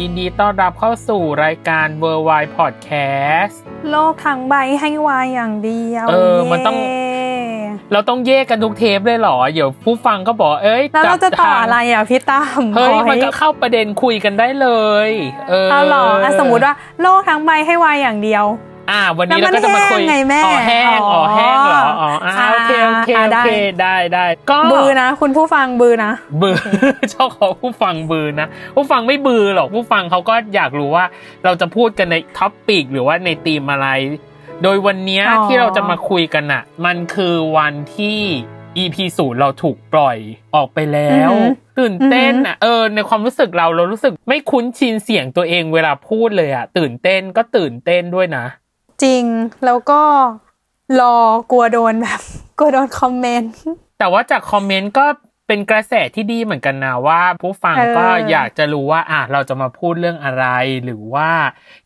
ยินดีต้อนรับเข้าสู่รายการเวอร์ไวพอดแคสต์โลกทั้งใบให้วายอย่างเดียวเออ มันต้องเย้เราต้องแยกกันทุกเทปเลยเหรอ เดี๋ยวผู้ฟังก็บอก เอ้ยแล้วเราจะต่อทงอะไรอะพี่ตั้มเฮ้ยขอให้มันก็เข้าประเด็นคุยกันได้เลย เออเอาเหรออะสมมุติว่าโลกทั้งใบให้วายอย่างเดียว อ่า วันนี้เราก็จะมาคุยแล้วมันแห้งไงแม่อ๋อแห้งอ๋อแห้งเหรออ๋ออ่าอ่าโอเคโอเคอ่าโอได้เคได้ได้ก็บือนะ คุณผู้ฟังบือนะบือชอบเขาผู้ฟังบือนะผู้ฟังไม่บือหรอกผู้ฟังเขาก็อยากรู้ว่า เราจะพูดกันในท็อปปิกหรือว่าในธีมอะไร โดยวันเนี้ยอ๋อที่เราจะมาคุยกันอะ มันคือวันที่ EP ศูนย์เราถูกปล่อยออกไปแล้วตื่นเต้นอะเออในความรู้สึกเราเรารู้สึกไม่คุ้นชินเสียงตัวเองเวลาพูดเลยอะตื่นเต้นก็ตื่นเต้นด้วยนะ จริงแล้วก็รอกลัวโดนแบบกลัวโดนคอมเมนต์แต่ว่าจากคอมเมนต์ก็เป็นกระแสที่ดีเหมือนกันนะว่า ผู้ฟังเออก็อยากจะรู้ว่าอะเราจะมาพูดเรื่องอะไรหรือว่า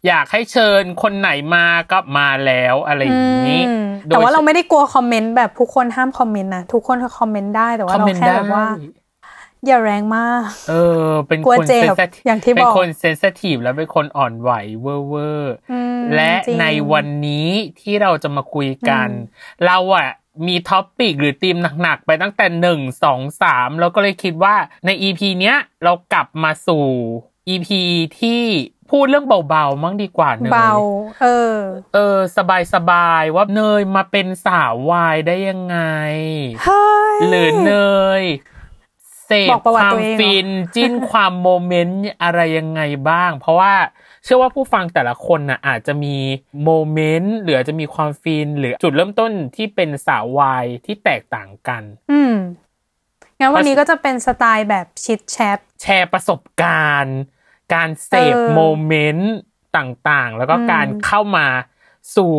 อยากให้เชิญคนไหนมาก็มาแล้วอะไรอย่างนี้อืมโดยแต่ว่าเราไม่ได้กลัวคอมเมนต์แบบทุกคนห้ามคอมเมนต์นะทุกคนก็คอมเมนต์ได้แต่ว่าคอมเราเมนต์แค่ได้แบบว่า อย่าแรงมาก เออ เป็นคนกลัควเจ็บ sensitive อย่างที่บอกเป็นคน sensitive แล้วเป็นคนอ่อนไหวเวอร์เวอร์อืมและจริงในวันนี้ที่เราจะมาคุยกัน เราอะมี topic หรือธีมหนัก ๆ ไปตั้งแต่หนึ่งสองสามเราก็เลยคิดว่าใน EP เนี้ย เรากลับมาสู่ EP ที่พูดเรื่องเบาๆ มั่งดีกว่าเนยเบา เออ เออ สบายๆว่าเนยมาเป็นสาววายได้ยังไงเฮ้ยหรือเนย เสพบอกประวัติวามตัวเองเหรอฟินจิ้นความ moment อะไรยังไงบ้าง เพราะว่าเชื่อว่าผู้ฟังแต่ละคนน่ะอาจจะมี moment หรืออาจจะมีความฟินหรือจุดเริ่มต้นที่เป็นสาววายที่แตกต่างกัน อืมงั้นวันนี้ก็จะเป็นสไตล์แบบ chit chat แชร์ประสบการณ์ การเสพเออโมเมนต์ต่างๆ แล้วก็อืมการเข้ามาสู่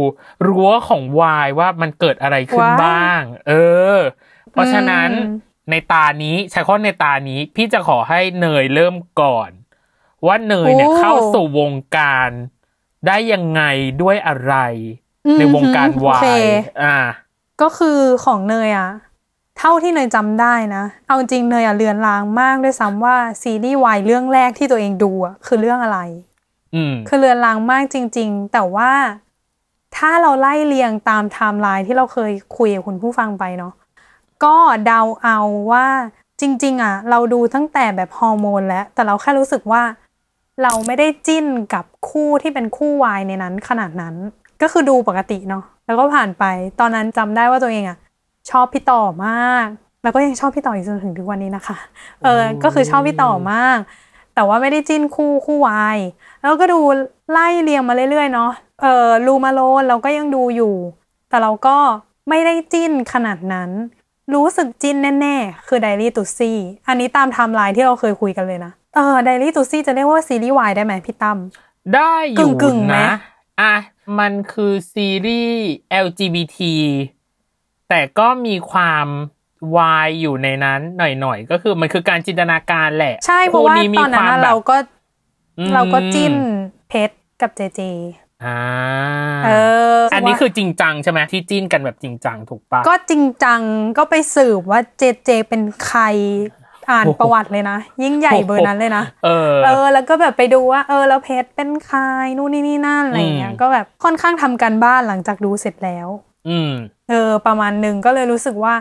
รั้วของวายว่ามันเกิดอะไรขึ้นว้ายบ้าง เออ เพราะฉะนั้นอืม ในตานี้ใช้ข้อในตานี้ พี่จะขอให้เนยเริ่มก่อน ว่าเนยเนี่ยเข้าสู่วงการได้ยังไงด้วยอะไร ในวงการวาโอเคยอ่า ก็คือของเนยอะเท่าที่เนยจำได้นะ เอาจริงเนยอะเลือนลางมากด้วยซ้ำว่าซีรีส์วายเรื่องแรกที่ตัวเองดูอะคือเรื่องอะไรอืมคือเลือนลางมากจริง ๆ แต่ว่าถ้าเราไล่เรียงตามไทม์ไลน์ที่เราเคยคุยกับคุณผู้ฟังไปเนาะ ก็เดาเอาว่าจริง ๆ อะ เราดูตั้งแต่แบบฮอร์โมนแล้ว แต่เราแค่รู้สึกว่า เราไม่ได้จิ้นกับคู่ที่เป็นคู่วายในนั้นขนาดนั้น ก็คือดูปกติเนาะแล้วก็ผ่านไปตอนนั้นจำได้ว่าตัวเองอะ ชอบพี่ต่อมาก แล้วก็ยังชอบพี่ต่ออีกจนถึงทุกวันนี้นะคะ เออก็คือชอบพี่ต่อมาก แต่ว่าไม่ได้จิ้นคู่คู่วายแล้วก็ดูไล่เรียงมาเรื่อยๆเนาะเออลูมาโลนเราก็ยังดูอยู่ แต่เราก็ไม่ได้จิ้นขนาดนั้น รู้สึกจิ้นแน่ๆ คือไดรี่ตุซี่ อันนี้ตามไทม์ไลน์ที่เราเคยคุยกันเลยนะ เออไดรี่ตุซี่จะเรียกว่าซีรีส์วายได้ไหมพี่ตั้ม ได้อยู่กึ่งๆไหมนะ อะ มันคือซีรีส์ LGBT แต่ก็มีความวายอยู่ในนั้นหน่อยๆ ก็คือมันคือการจินตนาการแหละ ใช่เพราะว่าคู่มีตอนนั้นควมอะแบบเราก็อืมเราก็จิ้นเพชรกับเจเจ อ่าเอออันนี้คือจริงจังใช่ไหมที่จิ้นกันแบบจริงจังถูกปะก็จริงจังก็ไปสืบว่าเจเจเป็นใครอ่านโอ้โหประวัติเลยนะ ยิ่งใหญ่เบอร์นั้นเลยนะเออเออ แล้วก็แบบไปดูว่า เออแล้วเพชรเป็นใครนู่นนี่นี่นั่นอะไรเงี้ยอืมก็แบบค่อนข้างทำกันบ้านหลังจากดูเสร็จแล้ว อืมเออ ประมาณหนึ่งก็เลยรู้สึกว่า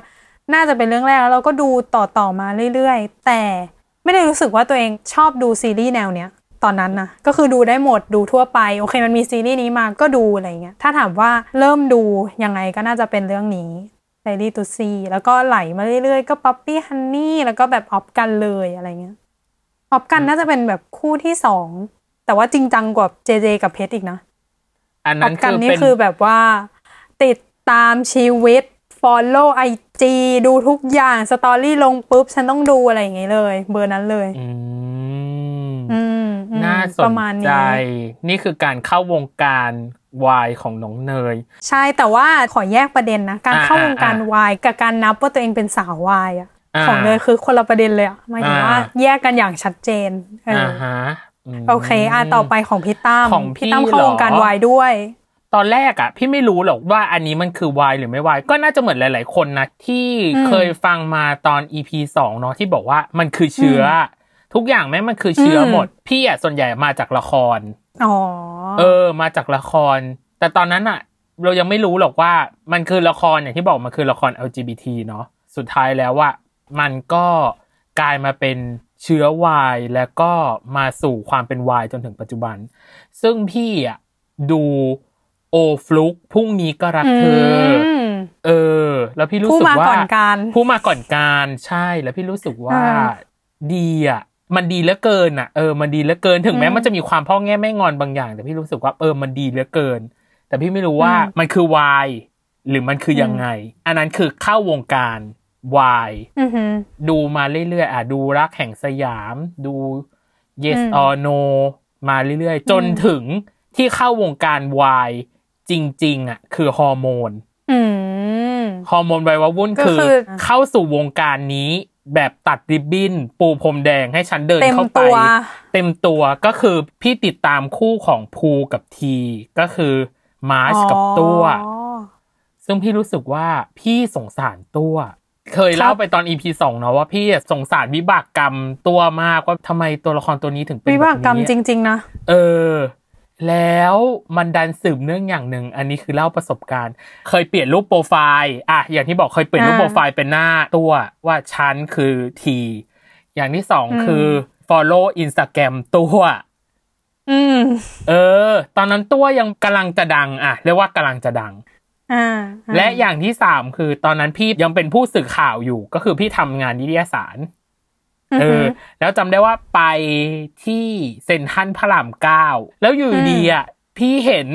น่าจะเป็นเรื่องแรกแล้วเราก็ดูต่อต่อมาเรื่อยๆ แต่ไม่ได้รู้สึกว่าตัวเองชอบดูซีรีส์แนวเนี้ย ตอนนั้นนะก็คือดูได้หมดดูทั่วไป โอเคมันมีซีรีส์นี้มาก็ดูอะไรเงี้ยถ้าถามว่าเริ่มดูยังไงก็น่าจะเป็นเรื่องนี้ไ a ลี่ตูซีแล้วก็ไหลมาเรื่อยๆ ก็ป๊อปปี้ฮันนี่แล้วก็แบบออฟกันเลยอะไรเงี้ยออฟกันน่าจะเป็นแบบคู่ที่สองแต่ว่าจริงจังกว่าเจเจกับเพชรอีกนะอันอนั้อนฟกัคืนอนี่เป็นคือแบบว่า ติดตามชีวิต follow IG ดูทุกอย่างสตอรี่ลงปุ๊บ ฉันต้องดูอะไรอย่างงี้เลย เบอร์นั้นเลย อืมอืมอืม น่าสประนมาณใจนี้นี่คือการเข้าวงการวายของน้องเนย ใช่แต่ว่าขอแยกประเด็นนะ การอ่าเข้าวงการอ่าวายกับการนับว่าตัวเองเป็นสาววายอะอ่าของเลยคือคนละประเด็นเลยอะหมายถึงว่าอ่าแยกกันอย่างชัดเจนเอออ่าอฮะมโอเคอะต่อไปของพี่ตั้มของพี่พี่ตั้มเข้าเหรอวงการวายด้วยตอนแรกอะพี่ไม่รู้หรอกว่าอันนี้มันคือวายหรือไม่วายก็น่าจะเหมือนหลาย ๆ คนนะที่อืมเคยฟังมาตอน EP สองเนาะที่บอกว่ามันคือเชื้ออ ทุกอย่างแม่งมันคือเชื้ออมหมด พี่อะส่วนใหญ่มาจากละครอ๋อเออ มาจากละคร แต่ตอนนั้นอะเรายังไม่รู้หรอกว่ามันคือละครอย่างที่บอกมันคือละคร LGBT เนาะสุดท้ายแล้วว่ามันก็กลายมาเป็นเชื้อวายแล้วก็มาสู่ความเป็นวายจนถึงปัจจุบัน ซึ่งพี่อะดูโอฟลุกพรุ่งนี้ก็รักเธออมเออ แล้วพี่รู้ผู้สึกมาว่าก่อนการผู้มาก่อนการใช่ แล้วพี่รู้สึกว่าอ่าดีอะ มันดีเหลือเกินอะเออมันดีเหลือเกินถึงแม้อืมมันจะมีความพ่อแง่แม่งอนบางอย่าง แต่พี่รู้สึกว่าเออมันดีเหลือเกิน แต่พี่ไม่รู้ว่าอืมมันคือวายหรือมันคือยังไง อันนั้นคือเข้าวงการวายอือหือดูมาเรื่อยๆอะดูรักแห่งสยาม ดู yes อืม or no มาเรื่อยๆ จนถึงที่เข้าวงการวายจริง ๆ อะ คือฮอร์โมนอืมฮอร์โมนวัยวะวุ่นก็คือคือเข้าสู่วงการนี้ แบบตัดริบบิ้น ปูพรมแดงให้ฉันเดินเต็มเข้าไปตัวเต็มตัวก็คือพี่ติดตามคู่ของภูกับทีก็คือมาร์ชกับตัวอ๋อซึ่งพี่รู้สึกว่าพี่สงสารตัวเคยเล่าไปตอน EP สองเนาะว่าพี่สงสารวิบากกรรมตัวมากว่าทำไมตัวละครตัวนี้ถึงเป็นวิแบบบากกรรมนี้จริง ๆ นะ เออ แล้วมันดันสืบเนื่องอย่างหนึ่ง อันนี้คือเล่าประสบการณ์ เคยเปลี่ยนรูปโปรไฟล์อะอย่างที่บอกเคยเปลี่ยนรูปอ่าโปรไฟล์เป็นหน้าตัวว่าฉันคือทีอย่างที่สองอืมคือ follow Instagram ตัวอืมเออ ตอนนั้นตัวยังกำลังจะดัง อะเรียกว่ากำลังจะดังอ่าและอย่างที่สามคือตอนนั้นพี่ยังเป็นผู้สื่อข่าวอยู่ ก็คือพี่ทำงานนิตยสาร เออ แล้วจำได้ว่าไปที่เซ็นทรัลพระรามเก้าแล้วอยู่ดีอะพี่เห็น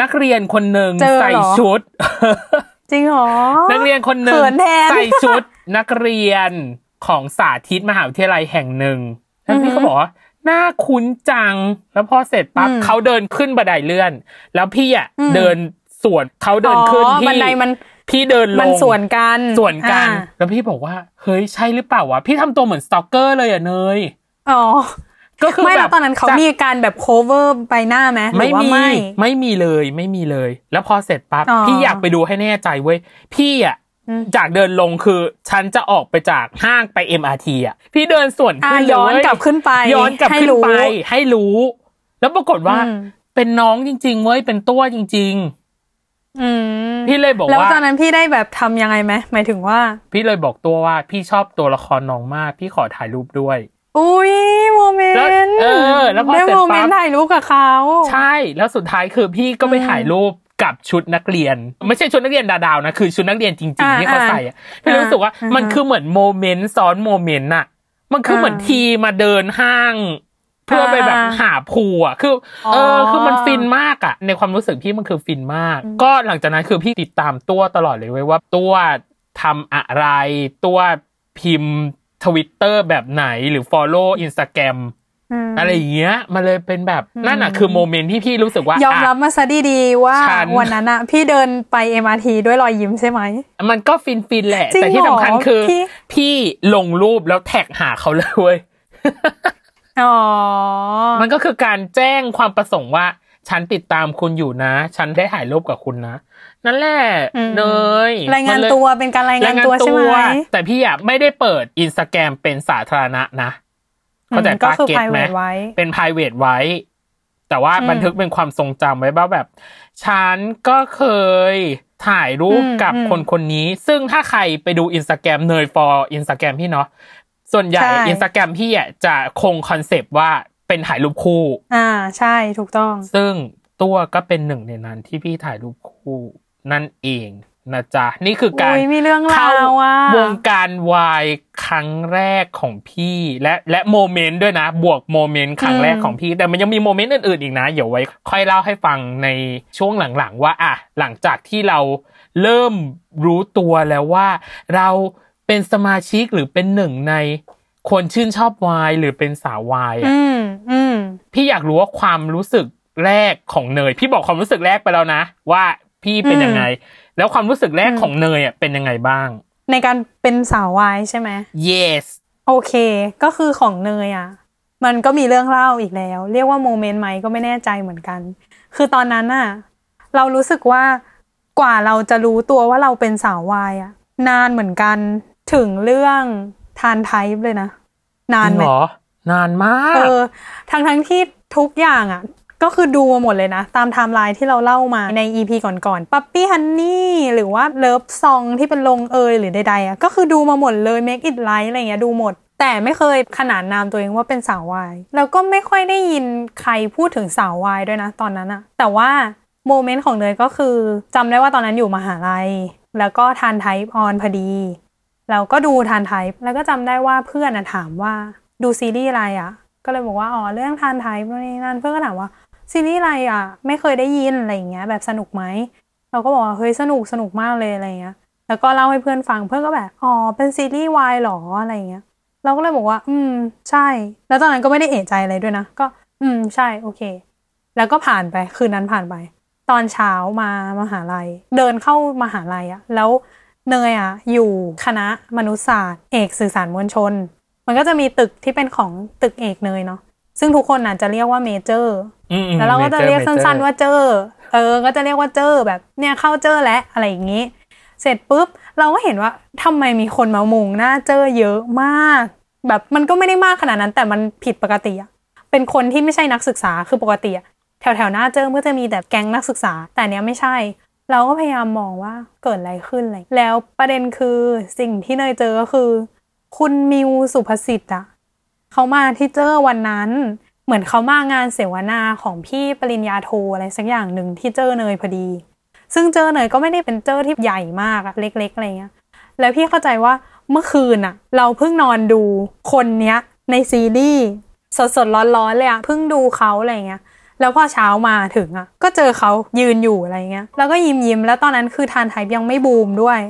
นักเรียนคนหนึ่งเจอเหรอใส่ชุด จริงเหรอ นักเรียนคนหนึ่งเขินแทนใส่ชุดนักเรียนของสาธิตมหาวิทยาลัยแห่งหนึ่งแล้วพี่ก็บอกว่าน่าคุ้นจัง แล้วพอเสร็จปั๊บอืมเขาเดินขึ้นบันไดเลื่อน แล้วพี่อะอืมเดินสวนเขาเดินขึ้นอ๋อพี่บันไดมัน พี่เดินลงมันส่วนกันส่วนกันอ่าแล้วพี่บอกว่า เฮ้ยใช่หรือเปล่าวะพี่ทำตัวเหมือนสตอกเกอร์เลยอะเนยอ๋อก็คือไม่แบแล้วบตอนนั้นเขาจากมีการแบบ cover ใบหน้าไหมหรืไม่อว่ามีไม่ไม่มีเลยไม่มีเลย แล้วพอเสร็จปั๊บอ๋อพี่อยากไปดูให้แน่ใจเว้ยพี่อะอืมจากเดินลงคือฉันจะออกไปจากห้างไป MRT อะ พี่เดินส่วนขึ้นอะเลยย้อนกลับขึ้นไป ย้อนกลับให้ขึ้นรู้ไป ให้รู้ แล้วปรากฏว่าอืมเป็นน้องจริง ๆ เว้ยเป็นตัวจริงอืมๆ พี่เลยบอกแล้วว่าตอนนั้นพี่ได้แบบทำยังไงไหมหมายถึงว่า พี่เลยบอกตัวว่าพี่ชอบตัวละครน้องมาก พี่ขอถ่ายรูปด้วย อุ้ยโมเมนแล้วต์เออ แล้วพอได้เสร็จโมเมนปั๊บต์ถ่ายรูปกับเขาใช่แล้วสุดท้ายคือพี่ก็ไปถ่ายรูปกับชุดนักเรียน ไม่ใช่ชุดนักเรียนดาดาวนะคือชุดนักเรียนจริงอ่าๆที่เขาใส่อะพี่อ่ารู้สึกว่าอ่ามัมันคือเหมือนโมเมนต์ซ้อนโมเมนต์น่ะมันคือเหมือนอ่าทีมาเดินห้าง เพื่อไปแบบอ่าหาภูอะคือออเออคือมันฟินมากอะ ในความรู้สึกพี่มันคือฟินมาก ก็หลังจากนั้นคือพี่ติดตามตัวตลอดเลยเว้ยว่าตัวทำอะไร ตัวพิมพ์ทวิตเตอร์แบบไหนหรือ follow Instagram มอะไรอย่างเงี้ยมันเลยเป็นแบบนั่นน่ะคือโมเมนต์ที่พี่รู้สึกว่ายอมรับอะมาซะดีๆว่าฉันวันนั้นอะพี่เดินไป MRT ด้วยรอยยิ้มใช่ไหมมันก็ฟินฟินๆแหละจริงแต่ที่สำคัญเหรอคือพี่พี่ลงรูปแล้วแท็กหาเขาเลยเว้ย อ๋อ มันก็คือการแจ้งความประสงค์ว่า ฉันติดตามคุณอยู่นะ ฉันได้ถ่ายรูปกับคุณนะ นั่นแหละอืมเนยรายงานมัเลตัวเป็นการรายงานตัวใช่ไหมแต่พี่อะไม่ได้เปิดอินสตาแกรมเป็นสาธารณะนะเข้าใจอืมก็ปะคือ get ไหม private ไว้เป็น private ไว้ แต่ว่าอืมบันทึกเป็นความทรงจำไว้ว่าแบบ ฉันก็เคยถ่ายรูปอืมกับอืมคนคนนี้ ซึ่งถ้าใครไปดูอินสตาแกรมเนย for อินสตาแกรมพี่เนาะ ส่วนใหญ่ใช่อินสตาแกรมพี่อะจะคงคอนเซปต์ว่าเป็นถ่ายรูปคู่ อ่าใช่ถูกต้อง ซึ่งตัวก็เป็นหนึ่งในนั้นที่พี่ถ่ายรูปคู่นั่นเองนะจ๊ะ นี่คือการอุ๊ยมีเรื่องราวเข้อะวงการวายครั้งแรกของพี่ และและโมเมนต์ด้วยนะ บวกโมเมนต์ครั้งแรกของพี่ แต่มันยังมีโมเมนต์อื่นๆอีกนะ เดี๋ยวไว้ ค่อยเล่าให้ฟังในช่วงหลังๆ ว่าอะหลังจากที่เราเริ่มรู้ตัวแล้วว่าเรา เป็นสมาชิกหรือเป็นหนึ่งในคนชื่นชอบวายหรือเป็นสาววายอะอืมอืมพี่อยากรู้ว่าความรู้สึกแรกของเนย พี่บอกความรู้สึกแรกไปแล้วนะ ว่าพี่เป็นยังไง แล้วความรู้สึกแรกของเนยอะเป็นยังไงบ้าง ในการเป็นสาววายใช่ไหม yes โอเค ก็คือของเนยอะ มันก็มีเรื่องเล่าอีกแล้ว เรียกว่าโมเมนต์ไหมก็ไม่แน่ใจเหมือนกัน คือตอนนั้นน่ะ เรารู้สึกว่ากว่าเราจะรู้ตัวว่าเราเป็นสาววายอะ นานเหมือนกัน ถึงเรื่องทานไทป์เลยนะ นานจริงไหมเหรอนานมาก เออ ทั้งทั้งที่ทุกอย่างอะ ก็คือดูมาหมดเลยนะ ตามไทม์ไลน์ที่เราเล่ามาใน EP ก่อนๆ Puppy Honey หรือว่า Love Sick ที่เป็นลงเอยหรือใดๆอะก็คือดูมาหมดเลย Make It Right อะไรเงี้ยดูหมด แต่ไม่เคยขนานนามตัวเองว่าเป็นสาววายแล้วก็ไม่ค่อยได้ยินใครพูดถึงสาววายด้วยนะ ตอนนั้นอะแต่ว่าโมเมนต์ของเนยก็คือจำได้ว่าตอนนั้นอยู่มหาลัย แล้วก็ทานไทป์ on พอดี เราก็ดูทานไทป์แล้วก็จำได้ว่าเพื่อนถามว่าดูซีรีส์อะไรอะก็เลยบอกว่าอ๋อเรื่องทานไทป์นี่นั่นเพื่อนก็ถามว่าซีรีส์อะไรอะ ไม่เคยได้ยินอะไรอย่างเงี้ย แบบสนุกไหมเราก็บอกว่าเฮ้ยสนุกสนุกมากเลยอะไรเงี้ย แล้วก็เล่าให้เพื่อนฟังเพื่อนก็แบบอ๋อเป็นซีรีส์วายหรออะไรเงี้ยเราก็เลยบอกว่า อืม ใช่ แล้วตอนนั้นก็ไม่ได้เอะใจอะไรด้วยนะ ก็ อืม ใช่ โอเค แล้วก็ผ่านไป คืนนั้นผ่านไป ตอนเช้ามามหาลัย เดินเข้ามหาลัยอะแล้ว เนยอะอยู่คณะมนุษยศาสตร์ เอกสื่อสารมวลชน มันก็จะมีตึกที่เป็นของตึกเอกเนยเนาะซึ่งทุกคนน่ะจะเรียกว่าเมเจอร์อืมๆแล้วเราก็จะ major เรียกสั้นๆ major ว่าเจอเออ ก็จะเรียกว่าเจอแบบเนี่ยเข้าเจอแล้วอะไรอย่างนี้ เสร็จปุ๊บเราก็เห็นว่าทำไมมีคนมามุงหน้าเจอเยอะมาก แบบมันก็ไม่ได้มากขนาดนั้นแต่มันผิดปกติอะเป็นคนที่ไม่ใช่นักศึกษาคือปกติอะแถวแถวๆหน้าเจอก็จะมีแต่แก๊งนักศึกษา แต่เนี้ยไม่ใช่ เราก็พยายามมองว่าเกิดอะไรขึ้นเลยแล้วประเด็นคือสิ่งที่เนยเจอก็คือ คุณมิวสุภสิทธิ์อะเขามาที่เจอวันนั้นเหมือนเขามางานเสวนาของพี่ปริญญาโทอะไรสักอย่างหนึ่งที่เจอเนยพอดี ซึ่งเจอเนยก็ไม่ได้เป็นเจอที่ใหญ่มากอะเล็กๆอะไรเงี้ยแล้วพี่เข้าใจว่าเมื่อคืนอะเราเพิ่งนอนดูคนเนี้ยในซีรีส์สดๆร้อนๆเลยอะเพิ่งดูเขาอะไรเงี้ย แล้วพอเช้ามาถึงอะก็เจอเขายืนอยู่อะไรเงี้ย แล้วก็ยิ้มยิ้มแล้วตอนนั้นคือทานไทป์ยังไม่บูมด้วย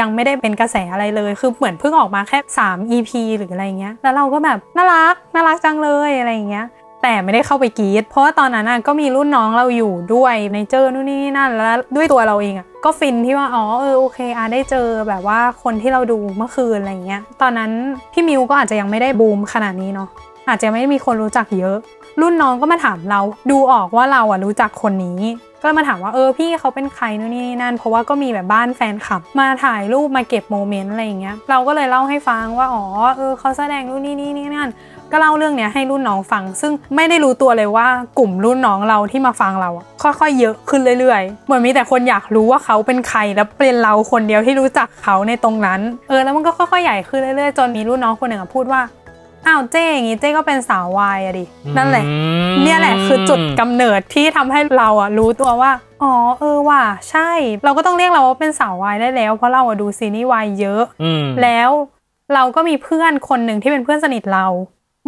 ยังไม่ได้เป็นกระแสอะไรเลย คือเหมือนเพิ่งออกมาแค่ 3 EP หรืออะไรเงี้ย แล้วเราก็แบบน่ารักน่ารักจังเลยอะไรเงี้ย แต่ไม่ได้เข้าไปกรีดเพราะว่าตอนนั้นก็มีรุ่นน้องเราอยู่ด้วยในเจอนู่นนี่นั่น แล้วด้วยตัวเราเองอะก็ฟินที่ว่าอ๋อเออโอเคอะได้เจอแบบว่าคนที่เราดูเมื่อคืนอะไรเงี้ย ตอนนั้นพี่มิวก็อาจจะยังไม่ได้บูมขนาดนี้เนาะอาจจะไม่มีคนรู้จักเยอะ รุ่นน้องก็มาถามเราดูออกว่าเราอะรู้จักคนนี้ ก็มาถามว่าเออพี่เขาเป็นใครนู่นนี่นั่น เพราะว่าก็มีแบบบ้านแฟนคลับ มาถ่ายรูปมาเก็บโมเมนต์อะไรอย่างเงี้ยเราก็เลยเล่าให้ฟังว่าอ๋อเออเขาแสดงนู่นนี่นี่นี่นั่นก็เล่าเรื่องเนี้ยให้รุ่นน้องฟัง ซึ่งไม่ได้รู้ตัวเลยว่ากลุ่มรุ่นน้องเราที่มาฟังเราอะค่อยๆ เยอะขึ้นเรื่อยๆ เหมือนมีแต่คนอยากรู้ว่าเขาเป็นใครแล้วเป็นเราคนเดียวที่รู้จักเขาในตรงนั้น เออแล้วมันก็ค่อยๆใหญ่ขึ้นเรื่อยๆ จนมีรุ่นน้องคนหนึ่งอะพูดว่า อ้าวเจ๊อย่างงี้เจ๊ก็เป็นสาววายอะดิ นั่นแหละอืมเนี่ยแหละคือจุดกำเนิดที่ทำให้เราอะรู้ตัวว่า อ๋อเออว่ะใช่ เราก็ต้องเรียกเราว่าเป็นสาววายได้แล้ว เพราะเราอะดูซีรีส์วายเยอะอืมแล้วเราก็มีเพื่อนคนหนึ่งที่เป็นเพื่อนสนิทเรา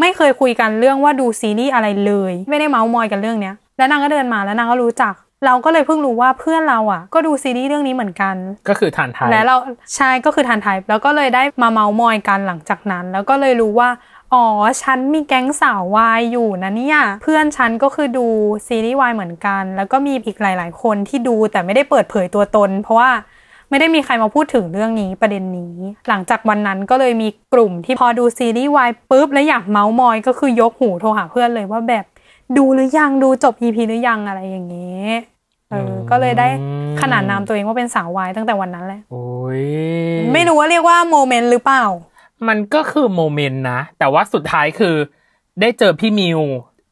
ไม่เคยคุยกันเรื่องว่าดูซีรีส์อะไรเลย ไม่ได้เมาส์มอยกันเรื่องเนี้ย แล้วนางก็เดินมาแล้วนางก็รู้จักเราก็เลยเพิ่งรู้ว่าเพื่อนเราอะ ก็ดูซีรีส์เรื่องนี้เหมือนกัน ก็คือทานไทยและเราใช่ก็คือทันไทยแล้วก็เลยได้มาเมาส์มอยกันหลังจากนั้น แล้วก็เลยรู้ว่า อ๋อ ฉันมีแก๊งสาววายอยู่นะเนี่ย เพื่อนฉันก็คือดูซีรีส์วายเหมือนกัน แล้วก็มีอีกหลาย ๆ คนที่ดูแต่ไม่ได้เปิดเผยตัวตน เพราะว่าไม่ได้มีใครมาพูดถึงเรื่องนี้ประเด็นนี้ หลังจากวันนั้นก็เลยมีกลุ่มที่พอดูซีรีส์วายปุ๊บ แล้วอยากเมาส์มอยก็คือยกหูโทรหาเพื่อนเลยว่าแบบดูหรือยังดูจบ EP หรือยังอะไรอย่างเงี้ยเอออมก็เลยได้ขนานนามตัวเองว่าเป็นสาววายตั้งแต่วันนั้นแหละโอ้ยไม่รู้ว่าเรียกว่าโมเมนต์หรือเปล่า มันก็คือโมเมนต์นะ แต่ว่าสุดท้ายคือ ได้เจอพี่มิว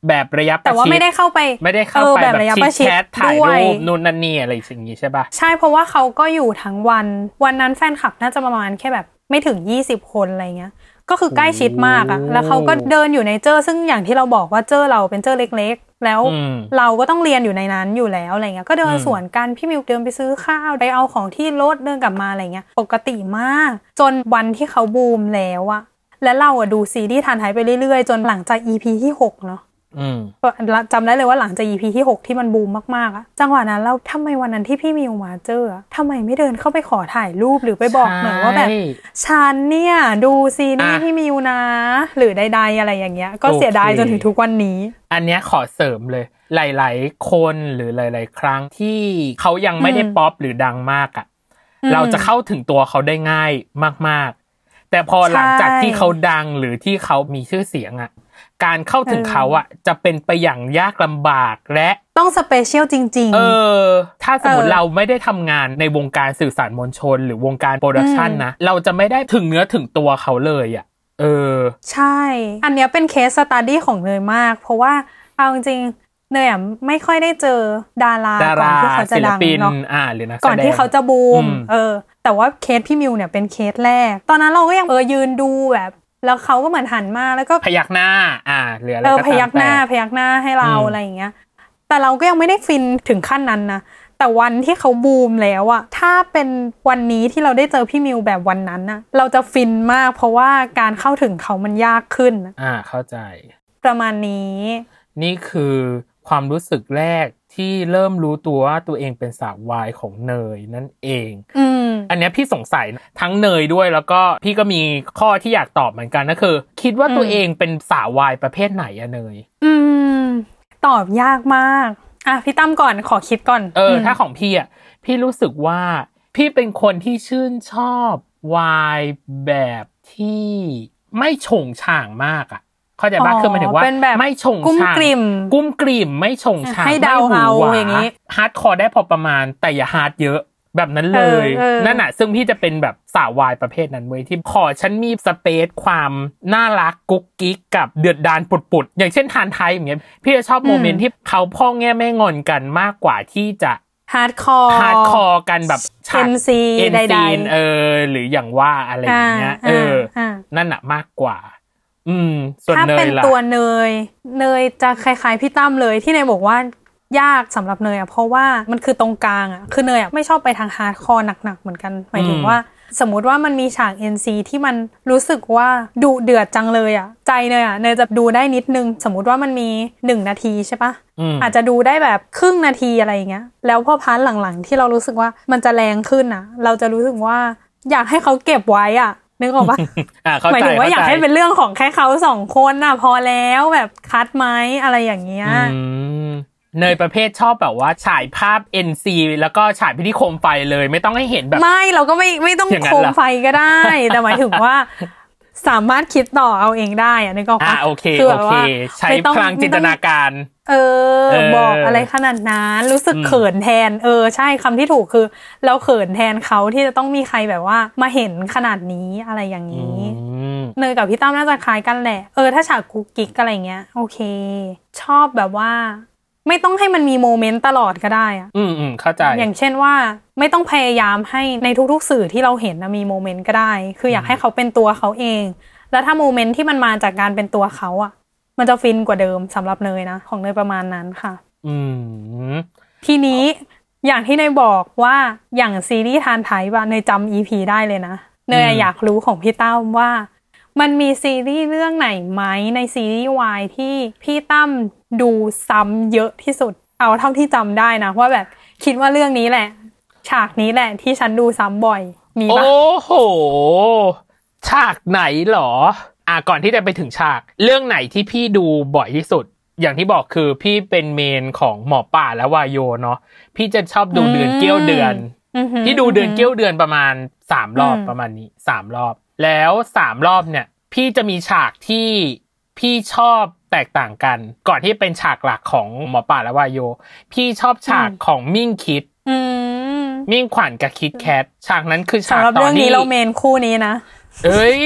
แบบระยะประชิดแต่ว่าไม่ได้เข้าไป ไม่ได้เข้าออไปแบบแบบระยะชิปดระชิดแชทถ่ายด้วยรูปนู่นนั่นนี่อะไรอย่างงี้ใช่ปะใช่เพราะว่าเขาก็อยู่ทั้งวัน วันนั้นแฟนคลับน่าจะประมาณแค่แบบไม่ถึง 20 คนอะไรเงี้ย ก็คือใกล้ชิดมากอะแล้วเขาก็เดินอยู่ในเจอซึ่งอย่างที่เราบอกว่าเจอเราเป็นเจอเล็กๆ แล้วอืมเราก็ต้องเรียนอยู่ในนั้นอยู่แล้วอะไรเงี้ย ก็เดินอืมสวนกันพี่มิวเดินไปซื้อข้าวไปเอาของที่รถเดินกลับมาอะไรเงี้ย ปกติมาก จนวันที่เขาบูมแล้วอะแล้วเราอะดูซีรีส์ทันไทยไปเรื่อยๆ จนหลังจาก EP ที่หกเนาะอืม จำได้เลยว่าหลังจาก EP ที่ 6 ที่มันบูมมากๆอะจังหวะนั้นเราทำไมวันนั้นที่พี่มิวมาเจออะทำไมไม่เดินเข้าไปขอถ่ายรูปหรือไปบอกหน่อยว่าแบบใช่ฉันเนี่ย ดูซีรีส์อะพี่มิวนะ หรือใดๆอะไรอย่างเงี้ย ก็โอเคเสียดายจนถึงทุกวันนี้ อันเนี้ยขอเสริมเลย หลาย ๆ คนหรือหลาย ๆ ครั้งที่เขายังไม่ได้อืมป๊อปหรือดังมากอะอืมเราจะเข้าถึงตัวเขาได้ง่ายมาก ๆ แต่พอหลังจากใช่ที่เขาดังหรือที่เขามีชื่อเสียงอะ การเข้าถึงเออเขาอะจะเป็นไปอย่างยากลำบากและต้อง special จริงเออ ถ้าสมมติเออเราไม่ได้ทำงานในวงการสื่อสารมวลชน หรือวงการโปรดักชันอืมนะ เราจะไม่ได้ถึงเนื้อถึงตัวเขาเลยอะเออๆใช่ อันเนี้ยเป็นเคสสต u ดี้ของเนยมาก เพราะว่าเอาจริงๆเนยอะไม่ค่อยได้เจอดาราดาก่อนราที่เขาจะศิลดังปินเนาะอ่าหรือนักแสดงก่อนที่เขาจะบูมอืมเออ แต่ว่าเคสพี่มิวเนี่ยเป็นเคสแรก ตอนนั้นเราก็ยังเออยืนดูแบบ แล้วเขาก็เหมือนหันมาแล้วก็พยักหน้า อ่าหรืออะไรเออก็พตามยักหน้าแต่พยักหน้าให้เราอืมอะไรอย่างเงี้ย แต่เราก็ยังไม่ได้ฟินถึงขั้นนั้นนะแต่วันที่เขาบูมแล้วอะถ้าเป็นวันนี้ที่เราได้เจอพี่มิวแบบวันนั้นอะเราจะฟินมากเพราะว่าการเข้าถึงเขามันยากขึ้นนะอ่า เข้าใจ ประมาณนี้ นี่คือความรู้สึกแรกที่เริ่มรู้ตัวว่าตัวเองเป็นสาววายของเนยนั่นเอง อืม อันเนี้ยพี่สงสัยทั้งเนยด้วยแล้วก็พี่ก็มีข้อที่อยากตอบเหมือนกันก็คือ คิดว่าตัวอืมเองเป็นสาววายประเภทไหนอะเนย อืม ตอบยากมากอะพี่ตั้มก่อนขอคิดก่อน เอออมถ้าของพี่อะพี่รู้สึกว่าพี่เป็นคนที่ชื่นชอบวายแบบที่ไม่โฉ่งฉ่างมากอะเข้าใจปะอ๋อคือหมายถึงว่าเป็นแบบไม่โฉ่งฉ่างกรุ้มกริ่มกรุ้มกริ่มไม่โฉ่งฉ่างให้เดาไม่หวเอาหวอย่างงี้ hardcore ได้พอประมาณแต่อย่า hard เยอะ แบบนั้นเลยเออเออนั่นน่ะ ซึ่งพี่จะเป็นแบบสาววายประเภทนั้นเว้ยที่ขอฉันมี space ความน่ารักกุ๊กกิ๊กกับเดือดดานปุดๆ อย่างเช่นทานไทป์อย่างเงี้ยพี่จะชอบโมเมนต์ที่เขาพ่อแง่แม่งอนกันมากกว่าที่จะhardcore hardcore กันแบบฉาก NC เอ็นใด scene ๆเออ หรืออย่างว่าอะไรอย่างเงี้ยเอออานั่นน่ะมากกว่า อืมส่วนถ้าเป็นเนยล่ะตัวเนย เนยจะคล้ายๆพี่ตั้มเลยที่เนยบอกว่า ยากสำหรับเนยอะเพราะว่ามันคือตรงกลางอะคือเนยอะไม่ชอบไปทาง hardcore หนักๆเหมือนกันหมายถึงว่า สมมุติว่ามันมีฉาก NC ที่มันรู้สึกว่าดุเดือดจังเลยอะใจเนยอะเนยจะดูได้นิดนึง สมมุติว่ามันมีหนึ่งนาทีใช่ปะอืมอาจจะดูได้แบบครึ่งนาทีอะไรอย่างเงี้ยแล้วพอพาร์ทหลังๆ ที่เรารู้สึกว่ามันจะแรงขึ้นอะ เราจะรู้สึกว่าอยากให้เขาเก็บไว้อะนึกออกปะอ่าเข้าหมายใจถึงว่าอยากข้ให้เป็นเรื่องของแค่เขาสองคนน่ะ พอแล้วแบบคัดไหมอะไรอย่างเงี้ยอืม เนยประเภทชอบแบบว่าฉายภาพ NC แล้วก็ฉายไปที่โคมไฟเลย ไม่ต้องให้เห็นแบบ ไม่เราก็ไม่ไม่ต้องอย่างนั้นโคมเหรอไฟก็ได้ แต่หมายถึงว่า สามารถคิดต่อเอาเองได้อะนึกออกอ่าปะโอเคคือโอแบบเคว่าใช้ไม่ต้องพลังจินตนาการเออเออ บอกอะไรขนาดนั้นรู้สึกอืมเขินแทน เออ ใช่คำที่ถูกคือ เราเขินแทนเขาที่จะต้องมีใครแบบว่ามาเห็นขนาดนี้อะไรอย่างนี้อืมเนยกับพี่ตั้มน่าจะคล้ายกันแหละ เออถ้าฉากกุ๊กกิ๊กอะไรเงี้ย โอเค ชอบแบบว่า ไม่ต้องให้มันมีโมเมนต์ตลอดก็ได้อะอืมอืมเข้าใจ อย่างเช่นว่า ไม่ต้องพยายามให้ในทุกๆ สื่อที่เราเห็นนะมีโมเมนต์ก็ได้ คืออยากให้เขาเป็นตัวเขาเอง แล้วถ้าโมเมนต์ที่มันมาจากการเป็นตัวเขาอะมันจะฟินกว่าเดิมสำหรับเนยนะ ของเนยประมาณนั้นค่ะ อืมทีนี้อย่างที่เนยบอกว่าอย่างซีรีส์ทานไทยว่าเนยจำ EP ได้เลยนะเนยอืมอยากรู้ของพี่ตั้มว่า มันมีซีรีส์เรื่องไหนไหมในซีรีส์วายที่พี่ตั้มดูซ้ำเยอะที่สุด เอาเท่าที่จำได้นะว่าแบบคิดว่าเรื่องนี้แหละ ฉากนี้แหละที่ฉันดูซ้ำบ่อย มีโอ้ปะโห ฉากไหนเหรอ อะก่อนที่จะไปถึงฉาก เรื่องไหนที่พี่ดูบ่อยที่สุด อย่างที่บอกคือพี่เป็นเมนของหมอป่าและวายโยเนาะพี่จะชอบดูเดือนเกี้ยวเดือนอือหือพี่ดูเดือนเกี้ยวเดือนประมาณสามรอบอืมประมาณนี้สามรอบ แล้วสามรอบเนี่ย พี่จะมีฉากที่พี่ชอบแตกต่างกัน ก่อนที่เป็นฉากหลักของหมอป่าและวายโย พี่ชอบฉากของมิ่งคิดอืมมิ่งขวัญกับคิดแคทฉากนั้นคือฉากสำหรับตอเรื่อนงที่นี้เราเมนคู่นี้นะเอ้ย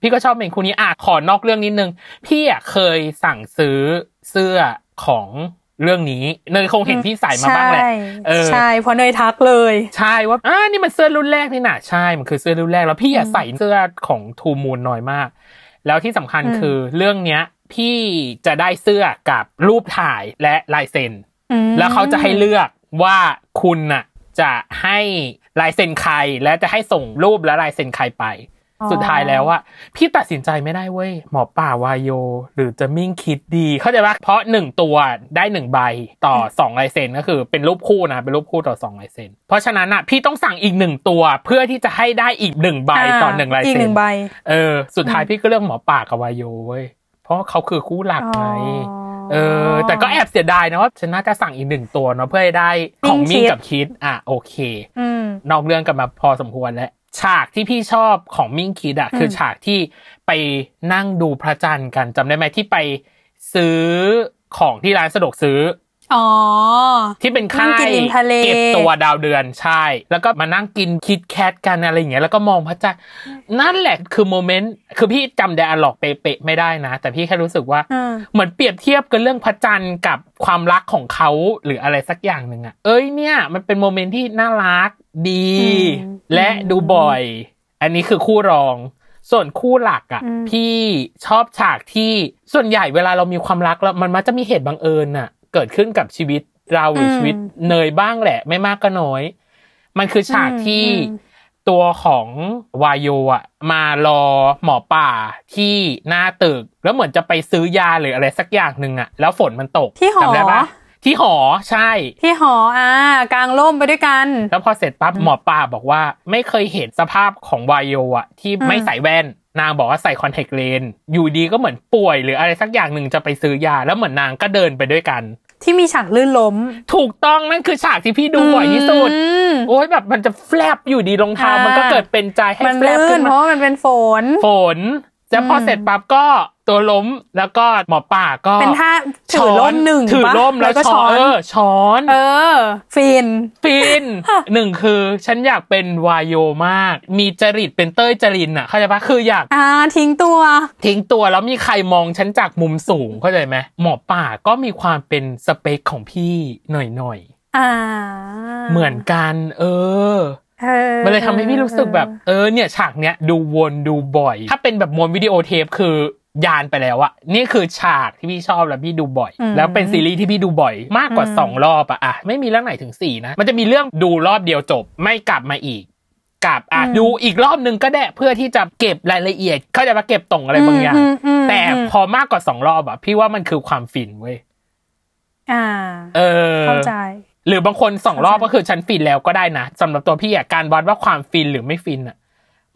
พี่ก็ชอบเป็นคู่นี้อะขอนอกเรื่องนิดนึง พี่อะเคยสั่งซื้อเสื้อของ เรื่องนี้เนยคงเห็นพี่ใส่มาบ้างแหละใช่เออใช่เพราะเนยทักเลย ใช่ว่าอ่านี่มันเสื้อรุ่นแรกนี่นะใช่มันคือเสื้อรุ่นแรกแล้วพี่อะใส่เสื้อของทูมูลน้อยมาก แล้วที่สำคัญอืมคือเรื่องเนี้ย พี่จะได้เสื้อกับรูปถ่ายและลายเซ็นอืมแล้วเขาจะให้เลือกว่าคุณน่ะจะให้ลายเซ็นใครและจะให้ส่งรูปและลายเซ็นใครไปอ๋อ สุดท้ายแล้วอะพี่ตัดสินใจไม่ได้เว้ยหมอป่าวายโย หรือจะมิ่งคิดดี เข้าใจปะเพราะหนึ่งตัวได้หนึ่งใบต่อสองลายเซ็นก็คือเป็นรูปคู่นะเป็นรูปคู่ต่อสองลายเซ็นเพราะฉะนั้นอะพี่ต้องสั่งอีกหนึ่งตัวเพื่อที่จะให้ได้อีกหนึ่งใบต่อหนึ่งลายอีกเซ็หนึ่นงใบเออสุดท้ายพี่ก็เลือกหมอป่ากับวายโยเว้ยเพราะเขาคือคู่หลักไงเออ แต่ก็แอบเสียดายนะว่าฉันน่าจะสั่งอีกหนึ่งตัวเนาะเพื่อให้ได้ของมิ่มิ่งงคิดกับคิดอะโอเคอืมนอกเรื่องกันมาพอสมควรแล้ว ฉากที่พี่ชอบของมิ่งคิดอะคือฉากที่ไปนั่งดูพระจันทร์กันจำได้ไหมที่ไปซื้อของที่ร้านสะดวกซื้ออ๋อที่เป็นนั่ค่างกินยริมทะเลเก็บตัวดาวเดือนใช่ แล้วก็มานั่งกิน KitKat กันอะไรอย่างเงี้ยแล้วก็มองพระจันทร์นั่นแหละคือโมเมนต์คือพี่จำ dialogue เป๊ะๆไม่ได้นะ แต่พี่แค่รู้สึกว่าอืมเหมือนเปรียบเทียบกันเรื่องพระจันทร์กับความรักของเขาหรืออะไรสักอย่างหนึ่งอะเอ้ยเนี่ย มันเป็นโมเมนต์ที่น่ารัก ดีอืมและดูบ่อย อันนี้คือคู่รอง ส่วนคู่หลักอะอืมพี่ชอบฉากที่ส่วนใหญ่เวลาเรามีความรักแล้วมันมักจะมีเหตุบังเอิญอะเกิดขึ้นกับชีวิตเราหรือชีวิตเนยบ้างแหละ ไม่มากก็น้อย มันคือฉากที่อืมตัวของวายโยอะมารอหมอป่าที่หน้าตึก แล้วเหมือนจะไปซื้อยาหรืออะไรสักอย่างหนึ่งอะ แล้วฝนมันตกที่หอจำได้ปะ ที่หอใช่ ที่หออ่ากลางร่มไปด้วยกัน แล้วพอเสร็จปั๊บหมอป่าบอกว่า ไม่เคยเห็นสภาพของวายโยอะที่อืมไม่ใส่แว่นนางบอกว่าใส่คอนแทคเลนส์อยู่ดีก็เหมือนป่วย หรืออะไรสักอย่างหนึ่งจะไปซื้อยา แล้วเหมือนนางก็เดินไปด้วยกัน ที่มีฉากลื่นล้ม ถูกต้องนั่นคือฉากที่พี่ดูบ่อยที่สุดอืมโอ้ยแบบมันจะแฟลบอยู่ดีรองเท้าอ่ามัมันก็เกิดเป็นใจให้มันแฟลบลื่ขึ้นนเพมาราะว่ามันเป็นฝนฝนแล้วพอเสร็จปั๊บก็ ตัวล้มแล้วก็หมอป่าก็เป็นท่าถือร่มหนึ่งถือปะร่มแล้วก็ช้ช้ออนนเออช้อน เออ ฟินฟินหนึ่งคือ ฉันอยากเป็นวายโยมาก มีจริตเป็นเต้ยจรินอะเข้าใจปะคืออยากอ่าทิ้งตัว ทิ้งตัวแล้วมีใครมองฉันจากมุมสูงเข้าใจไหมหมอป่าก็มีความเป็นสเปคของพี่หน่อยอ่าๆเหมือนกัน เออเออมันเลยทำให้พี่รู้สึกแบบเออเนี่ยฉากเนี้ยดูวนดูบ่อย ถ้าเป็นแบบมวนวิดีโอเทปคือ ยานไปแล้วอะนี่คือฉากที่พี่ชอบแล้วพี่ดูบ่อย แล้วเป็นซีรีส์ที่พี่ดูบ่อย มากกว่าสองรอบอะอะไม่มีเรื่องไหนถึงสี่นะ มันจะมีเรื่องดูรอบเดียวจบไม่กลับมาอีกกลับอะดูอีกรอบนึงก็ได้เพื่อที่จะเก็บรายละเอียด เข้าใจปะเก็บตรงอะไรบางอย่างมมมแต่พอมากกว่าสองรอบอะพี่ว่ามันคือความฟินเว้ยอ่า เออเข้าใจหรือบางคนสองรอบเข้าใจก็คือฉันฟินแล้วก็ได้นะสำหรับตัวพี่อะการวัดว่าความฟินหรือไม่ฟินอะ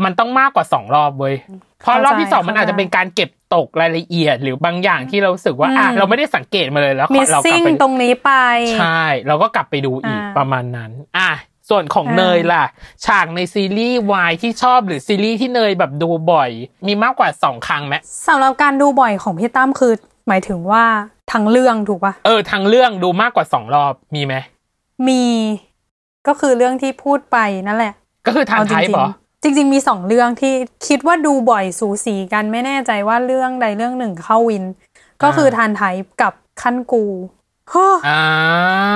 มันต้องมากกว่าสองรอบเว้ยเพราะรอบที่สองมันอาจจะเป็นการเก็บตกรายละเอียด หรือบางอย่างที่เรารู้สึกว่าอะเราไม่ได้สังเกตมาเลยแล้วมิสเรากลัซิ่บงไปตรงนี้ไปใช่เราก็กลับไปดูอีกอ่าประมาณนั้น อะส่วนของอ่าเนยล่ะ ฉากในซีรีส์วายที่ชอบหรือซีรีส์ที่เนยแบบดูบ่อย มีมากกว่าสองครั้งไหมสำหรับการดูบ่อยของพี่ตั้มคือ หมายถึงว่าทั้งเรื่องถูกปะเออทางเรื่องดูมากกว่าสองรอบมีไหมมี ก็คือเรื่องที่พูดไปนั่นแหละ ก็คือทางเอาจไทยริงเหรอๆ จริง ๆ มีสองเรื่องที่คิดว่าดูบ่อยสูสีกันไม่แน่ใจว่าเรื่องใดเรื่องหนึ่งเข้าวิน ก็คือทานไทยกับขั้นกูเฮ้ออ่า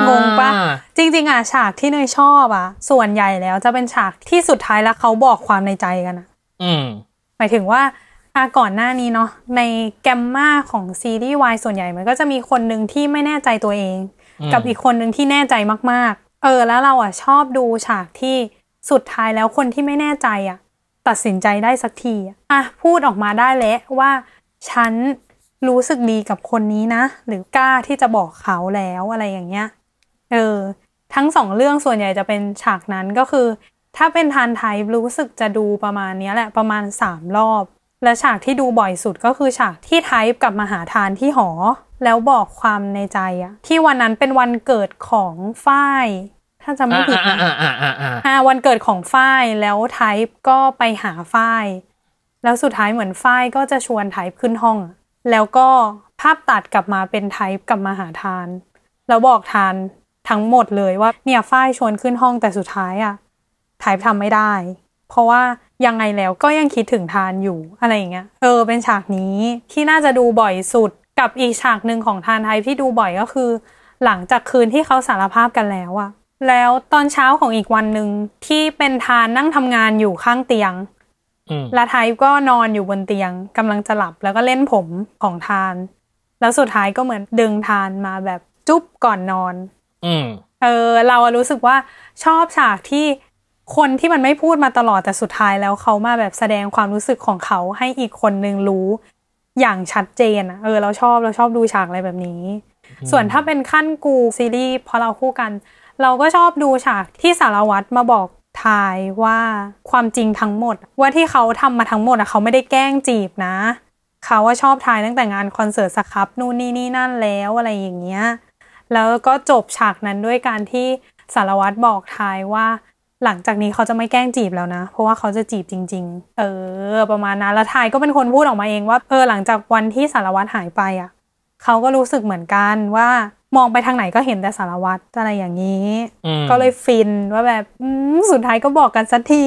งงปะจริง ๆ อะ ฉากที่เนยชอบอะ ส่วนใหญ่แล้วจะเป็นฉากที่สุดท้ายแล้วเขาบอกความในใจกันอะอืมหมายถึงว่าอาก่อนหน้านี้เนาะในแกมมาของซีรีส์วายส่วนใหญ่มันก็จะมีคนหนึ่งที่ไม่แน่ใจตัวเองอืมกับอีกคนหนึ่งที่แน่ใจมาก ๆ เออแล้วเราอะชอบดูฉากที่ สุดท้ายแล้วคนที่ไม่แน่ใจอะตัดสินใจได้สักทีอะพูดออกมาได้แล้วว่า ฉันรู้สึกดีกับคนนี้นะ หรือกล้าที่จะบอกเขาแล้วอะไรอย่างเงี้ยเออทั้งสองเรื่องส่วนใหญ่จะเป็นฉากนั้นก็คือ ถ้าเป็นทานไทยรู้สึกจะดูประมาณนี้แหละประมาณสามรอบ และฉากที่ดูบ่อยสุดก็คือฉากที่ไทป์กลับมาหาทานที่หอ แล้วบอกความในใจอะที่วันนั้นเป็นวันเกิดของฝ้าย ถ้าจำไม่ผิดอ่านะอ่าอ่าอ่าอ่าอ่าวันเกิดของฝ้ายแล้วไทป์ก็ไปหาฝ้าย แล้วสุดท้ายเหมือนฝ้ายก็จะชวนไทป์ขึ้นห้องอะแล้วก็ภาพตัดกลับมาเป็นไทป์กลับมาหาทาน แล้วบอกทานทั้งหมดเลยว่าเนี่ยฝ้ายชวนขึ้นห้องแต่สุดท้ายอะไทป์ทำไม่ได้ เพราะว่ายังไงแล้วก็ยังคิดถึงทานอยู่อะไรอย่างเงี้ยเออเป็นฉากนี้ที่น่าจะดูบ่อยสุดกับอีกฉากหนึ่งของทานไทยที่ดูบ่อยก็คือ หลังจากคืนที่เขาสารภาพกันแล้วอะ แล้วตอนเช้าของอีกวันหนึ่งที่เป็นทานนั่งทำงานอยู่ข้างเตียงอืมและไทยก็นอนอยู่บนเตียงกำลังจะหลับแล้วก็เล่นผมของทาน แล้วสุดท้ายก็เหมือนดึงทานมาแบบจุ๊บก่อนนอน อืมเออ เราอะรู้สึกว่าชอบฉากที่คนที่มันไม่พูดมาตลอดแต่สุดท้ายแล้วเขามาแบบแสดงความรู้สึกของเขาให้อีกคนนึงรู้ อย่างชัดเจนอะเออ เราชอบเราชอบดูฉากอะไรแบบนี้ ส่วนถ้าเป็นขั้นกูซีรีส์เพราะเราคู่กัน เราก็ชอบดูฉากที่สารวัตรมาบอกทายว่าความจริงทั้งหมด ว่าที่เขาทำมาทั้งหมดอะเขาไม่ได้แกล้งจีบนะ เขาว่าชอบทายตั้งแต่งานคอนเสิร์ตสครับนู่นนี่นี่นั่นแล้วอะไรอย่างเงี้ยแล้วก็จบฉากนั้นด้วยการที่สารวัตรบอกทายว่า หลังจากนี้เขาจะไม่แกล้งจีบแล้วนะ เพราะว่าเขาจะจีบจริง ๆ เออ ประมาณนั้นแล้วทายก็เป็นคนพูดออกมาเองว่าเออหลังจากวันที่สารวัตรหายไปอะ เขาก็รู้สึกเหมือนกันว่า มองไปทางไหนก็เห็นแต่สารวัตรอะไรอย่างนี้อืมก็เลยฟินว่าแบบอืมสุดท้ายก็บอกกันสักที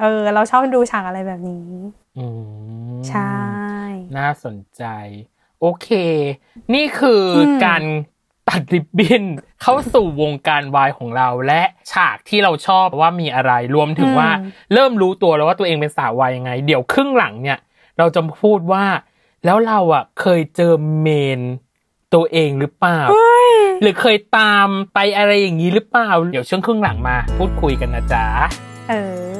เออ เราชอบดูฉากอะไรแบบนี้อืมใช่ น่าสนใจ โอเค นี่คืออมการตัดริบบิ้นเข้าสู่วงการวายของเราและฉากที่เราชอบว่ามีอะไรรวมถึงว่า เริ่มรู้ตัวแล้วว่าตัวเองเป็นสาววายยังไง เดี๋ยวครึ่งหลังเนี่ย เราจะมาพูดว่า แล้วเราอะเคยเจอเมน ตัวเองหรือเปล่า หรือเคยตามไปอะไรอย่างนี้หรือเปล่า เดี๋ยวช่วงครึ่งหลังมา พูดคุยกันนะจ๊ะ เออ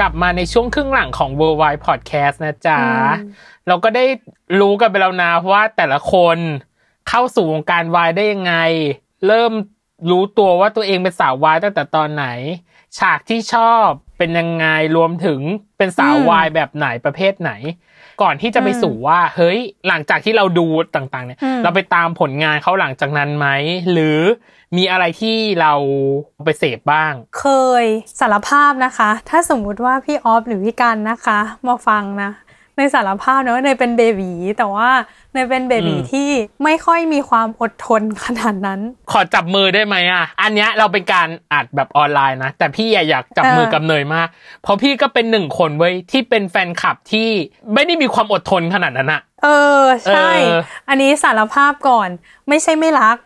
กลับมาในช่วงครึ่งหลังของ Worldwide Podcast นะจ๊ะอืมเราก็ได้รู้กันไปแล้วนะว่าแต่ละคนเข้าสู่วงการวายได้ยังไง เริ่มรู้ตัวว่าตัวเองเป็นสาววายตั้งแต่ตอนไหน ฉากที่ชอบเป็นยังไงรวมถึงเป็นสาววายแบบไหนประเภทไหน ก่อนที่จะไปสู่ว่าเฮ้ยหลังจากที่เราดูต่างๆ เนี่ยอืมเราไปตามผลงานเขาหลังจากนั้นไหมหรือมีอะไรที่เราไปเสพบ้าง เคยสารภาพนะคะ ถ้าสมมุติว่าพี่ออฟหรือพี่กันนะคะ มาฟังนะ ในสารภาพนะว่าเนยเป็นเบบีแต่ว่าเนยเป็นเบบีอืมที่ไม่ค่อยมีความอดทนขนาดนั้น ขอจับมือได้ไหมอะ อันเนี้ยเราเป็นการอัดแบบออนไลน์นะ แต่พี่อะอยากจับมือเออกับเนยมาก เพราะพี่ก็เป็นหนึ่งคนเว้ยที่เป็นแฟนคลับที่ไม่ได้มีความอดทนขนาดนั้นอะเออ ใช่เอออันนี้สารภาพก่อน ไม่ใช่ไม่รัก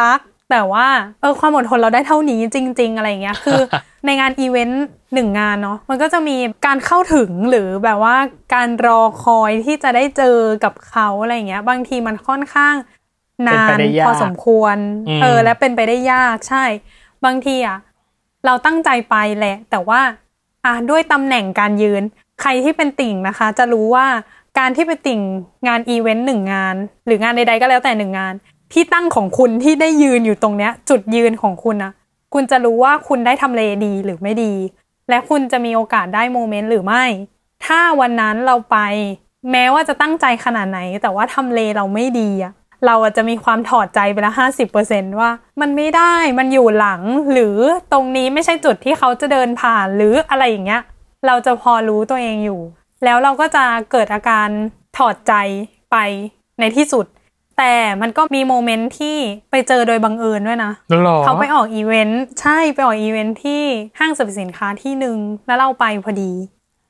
รัก แต่ว่าเออความอดทนเราได้เท่านี้จริง ๆ อะไรอย่างเงี้ยคือในงานอีเวนต์หนึ่งงานเนาะมันก็จะมีการเข้าถึงหรือแบบว่าการรอคอยที่จะได้เจอกับเขาอะไรอย่างเงี้ย บางทีมันค่อนข้างนานเป็นไปได้ยากพอสมควรอืมเออและเป็นไปได้ยากใช่ บางทีอะเราตั้งใจไปแหละ แต่ว่าอะด้วยตำแหน่งการยืน ใครที่เป็นติ่งนะคะ จะรู้ว่าการที่ไปติ่งงานอีเวนต์หนึ่งงาน หรืองานใดๆก็แล้วแต่หนึ่งงาน ที่ตั้งของคุณที่ได้ยืนอยู่ตรงเนี้ย จุดยืนของคุณนะคุณจะรู้ว่าคุณได้ทำเลดีหรือไม่ดี และคุณจะมีโอกาสได้โมเมนต์หรือไม่ ถ้าวันนั้นเราไป แม้ว่าจะตั้งใจขนาดไหน แต่ว่าทำเลเราไม่ดีอะเราอาจจะมีความถอดใจไปละห้าสิบเปอร์เซนว่า มันไม่ได้มันอยู่หลัง หรือตรงนี้ไม่ใช่จุดที่เขาจะเดินผ่านหรืออะไรอย่างเงี้ย เราจะพอรู้ตัวเองอยู่ แล้วเราก็จะเกิดอาการถอดใจไปในที่สุด แต่มันก็มีโมเมนต์ที่ไปเจอโดยบังเอิญด้วยนะหรอเขาไปออกอีเวนต์ใช่ไปออกอีเวนต์ที่ห้างสรรพสินค้าที่หนึ่งแล้วเราไปพอดี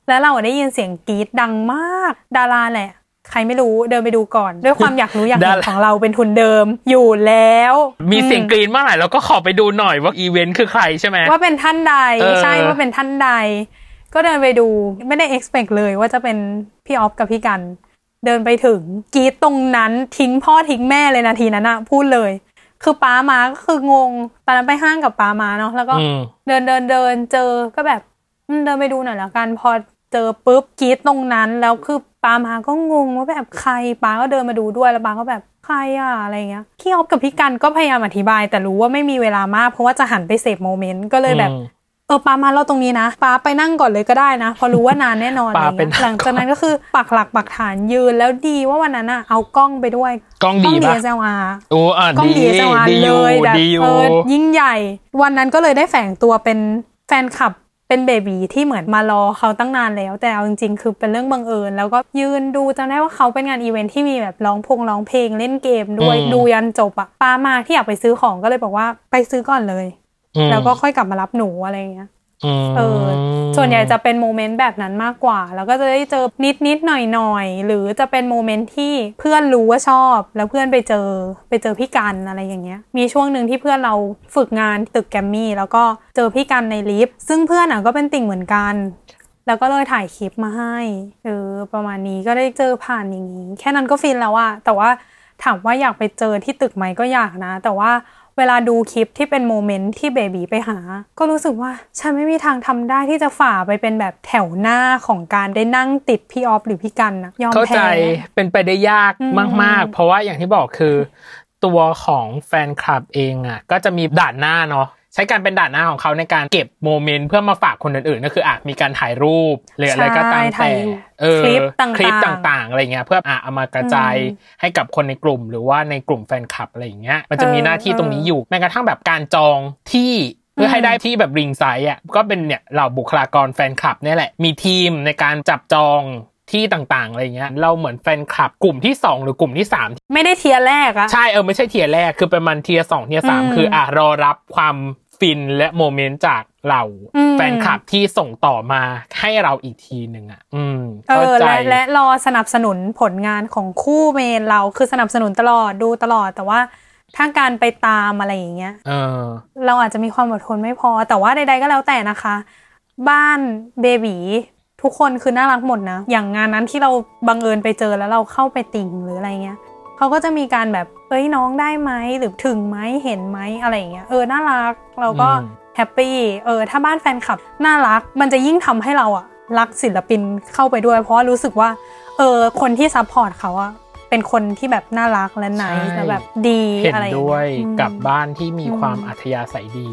แล้วเราได้ยินเสียงกรี๊ดดังมาก ดาราแหละ ใครไม่รู้เดินไปดูก่อน ด้วยความอยากรู้อยากเห็นดาราของเราเป็นทุนเดิมอยู่แล้ว มีเสียงอกรี๊ดเมื่อไหร่เราก็ขอไปดูหน่อยว่าอีเวนต์คือใครใช่ไหมว่าเป็นท่านใดเออใช่ว่าเป็นท่านใด ก็เดินไปดูไม่ได้ expect เลยว่าจะเป็นพี่ออฟกับพี่กัน เดินไปถึงกรีดตรงนั้นทิ้งพ่อทิ้งแม่เลยนาทีนั้นอะพูดเลย คือป้ามาก็คืองงตอนนั้นไปห้างกับป้ามาเนาะแล้วก็อืมเดินเดินเดินเจอก็แบบอืมเดินไปดูหน่อยละกันพอเจอปุ๊บกรีดตรงนั้นแล้วคือป้ามาก็งงว่าแบบใครป้าก็เดินมาดูด้วยแล้วป้าก็แบบใครอะอะไรเงี้ยพี่ออฟกับพี่กันก็พยายามอธิบาย แต่รู้ว่าไม่มีเวลามากเพราะว่าจะหันไปเสพโมเมนต์ก็เลยแบบอืม เออป้ามาเราตรงนี้นะป้าไปนั่งก่อนเลยก็ได้นะเพราะรู้ว่านานแน่นอนอะไรป้าไปเงี้ยหลังจากนั้นก็คือปักหลักปักฐานยืนแล้วดีว่าวันนั้นอะเอากล้องไปด้วยกล้องดีปะ DSLR โอ้อะกล้องดี DSLR ดีอยู่เลยแบบดีอยู่เออยิ่งใหญ่ วันนั้นก็เลยได้แฝงตัวเป็นแฟนคลับเป็น baby ที่เหมือนมารอเขาตั้งนานแล้ว แต่เอาจริงๆ คือเป็นเรื่องบังเอิญ แล้วก็ยืนดูจำได้ว่าเขาเป็นงานอีเวนท์ที่มีแบบร้องพงร้องเพลงเล่นเกมด้วยอืมดูยันจบอะป้ามาที่อยากไปซื้อของก็เลยบอกว่าไปซื้อก่อนเลยอืม แล้วก็ค่อยกลับมารับหนูอะไรอย่างเงี้ยมเออส่วนใหญ่จะเป็นโมเมนต์แบบนั้นมากกว่า แล้วก็จะได้เจอนิดนิดๆหน่อยหน่อยๆหรือจะเป็นโมเมนต์ที่เพื่อนรู้ว่าชอบ แล้วเพื่อนไปเจอไปเจอพี่กันอะไรอย่างเงี้ย มีช่วงหนึ่งที่เพื่อนเราฝึกงานตึกแกรมมี่แล้วก็เจอพี่กันในลิฟต์ซึ่งเพื่อนอะก็เป็นติ่งเหมือนกัน แล้วก็เลยถ่ายคลิปมาให้เออประมาณนี้ก็ได้เจอผ่านอย่างนี้แค่นั้นก็ฟินแล้วอะแต่ว่าถามว่าอยากไปเจอที่ตึกไหมก็อยากนะ แต่ว่า เวลาดูคลิปที่เป็นโมเมนต์ที่เบบีไปหา ก็รู้สึกว่า ฉันไม่มีทางทำได้ที่จะฝ่าไปเป็นแบบแถวหน้าของการได้นั่งติดพี่ออฟหรือพี่กันนะยอมเข้าใจแพ้เป็นไปได้ยากอืมมาก ๆ เพราะว่าอย่างที่บอกคือ ตัวของแฟนคลับเองอะ ก็จะมีด่านหน้าเนาะ ใช้การเป็นด่านหน้าของเขาในการเก็บโมเมนต์เพื่อมาฝากคนอื่นๆก็คืออะมีการถ่ายรูปหรืออะไรก็ตามใช่ถ่าแต่ยรูปเออคลิปต่างๆคลิปต่างๆอะไรเงี้ยเพื่ออะเอามากระจายอืมให้กับคนในกลุ่ม หรือว่าในกลุ่มแฟนคลับอะไรอย่างเงี้ยมันจะมีเออหน้าที่ตรงนี้เออออยู่แม้กระทั่งแบบการจองที่เพื่อให้ได้ที่แบบ ringside อะก็เป็นเนี่ยเหล่าบุคลากรแฟนคลับเนี่ยแหละ มีทีมในการจับจอง ที่ต่างๆอะไรเงี้ยเราเหมือนแฟนคลับกลุ่มที่สองหรือกลุ่มที่สามไม่ได้ tier แรกอะใช่เออไม่ใช่ tier แรกคือเป็นมัน tier สอง tier สามอืมคืออะรอรับความฟินและโมเมนต์จากเราอืมแฟนคลับที่ส่งต่อมาให้เราอีกทีหนึ่งอะ อืมเออเข้าใจและและรอสนับสนุนผลงานของคู่ main เราคือสนับสนุนตลอดดูตลอดแต่ว่าถ้าการไปตามอะไรอย่างเงี้ยเออ เราอาจจะมีความอดทนไม่พอ แต่ว่าใดๆก็แล้วแต่นะคะ บ้านเบบี ทุกคนคือน่ารักหมดนะ อย่างงานนั้นที่เราบังเอิญไปเจอแล้วเราเข้าไปติ่งหรืออะไรเงี้ยเขาก็จะมีการแบบเอ้ยน้องได้ไหมหรือถึงไหมเห็นไหมอะไรอย่างเงี้ยเออน่ารักเราก็อืม happy เออถ้าบ้านแฟนคลับน่ารัก มันจะยิ่งทำให้เราอะรักศิลปินเข้าไปด้วย เพราะว่ารู้สึกว่าเออคนที่ support เขาอะ เป็นคนที่แบบน่ารักและ nice และแบบดีเห็นอะไรอย่างด้วเงี้ยยอืมกับบ้านที่มีอืมความอัธยาศัยดี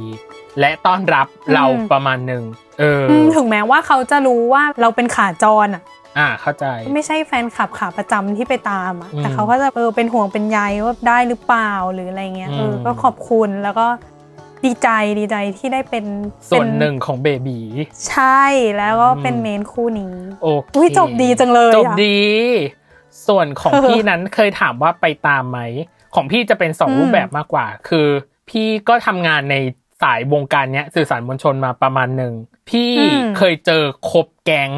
และต้อนรับเราอืมประมาณหนึ่งเออออืมถึงแม้ว่าเขาจะรู้ว่าเราเป็นขาจรอะอ่าเข้าใจ ไม่ใช่แฟนคลับขาประจำที่ไปตามอะอืมแต่เขาก็จะเออเป็นห่วงเป็นใยว่าได้หรือเปล่าหรืออะไรเงี้ยเออมก็ขอบคุณแล้วก็ดีใจดีใจที่ได้เป็นส่วนเป็หนึ่งของเบบีใช่แล้วก็เป็นอืมเมนคู่นี้โอเคอุ๊ยจบดีจังเลยอะจบดี ส่วนของพี่นั้นเคยถามว่าไปตามไหม ของพี่จะเป็นสองอืมรูปแบบมากกว่า คือ พี่ก็ทำงานในสายวงการเนี้ยสื่อสารมวลชนมาประมาณหนึ่ง พี่เคยเจอคบแก๊ง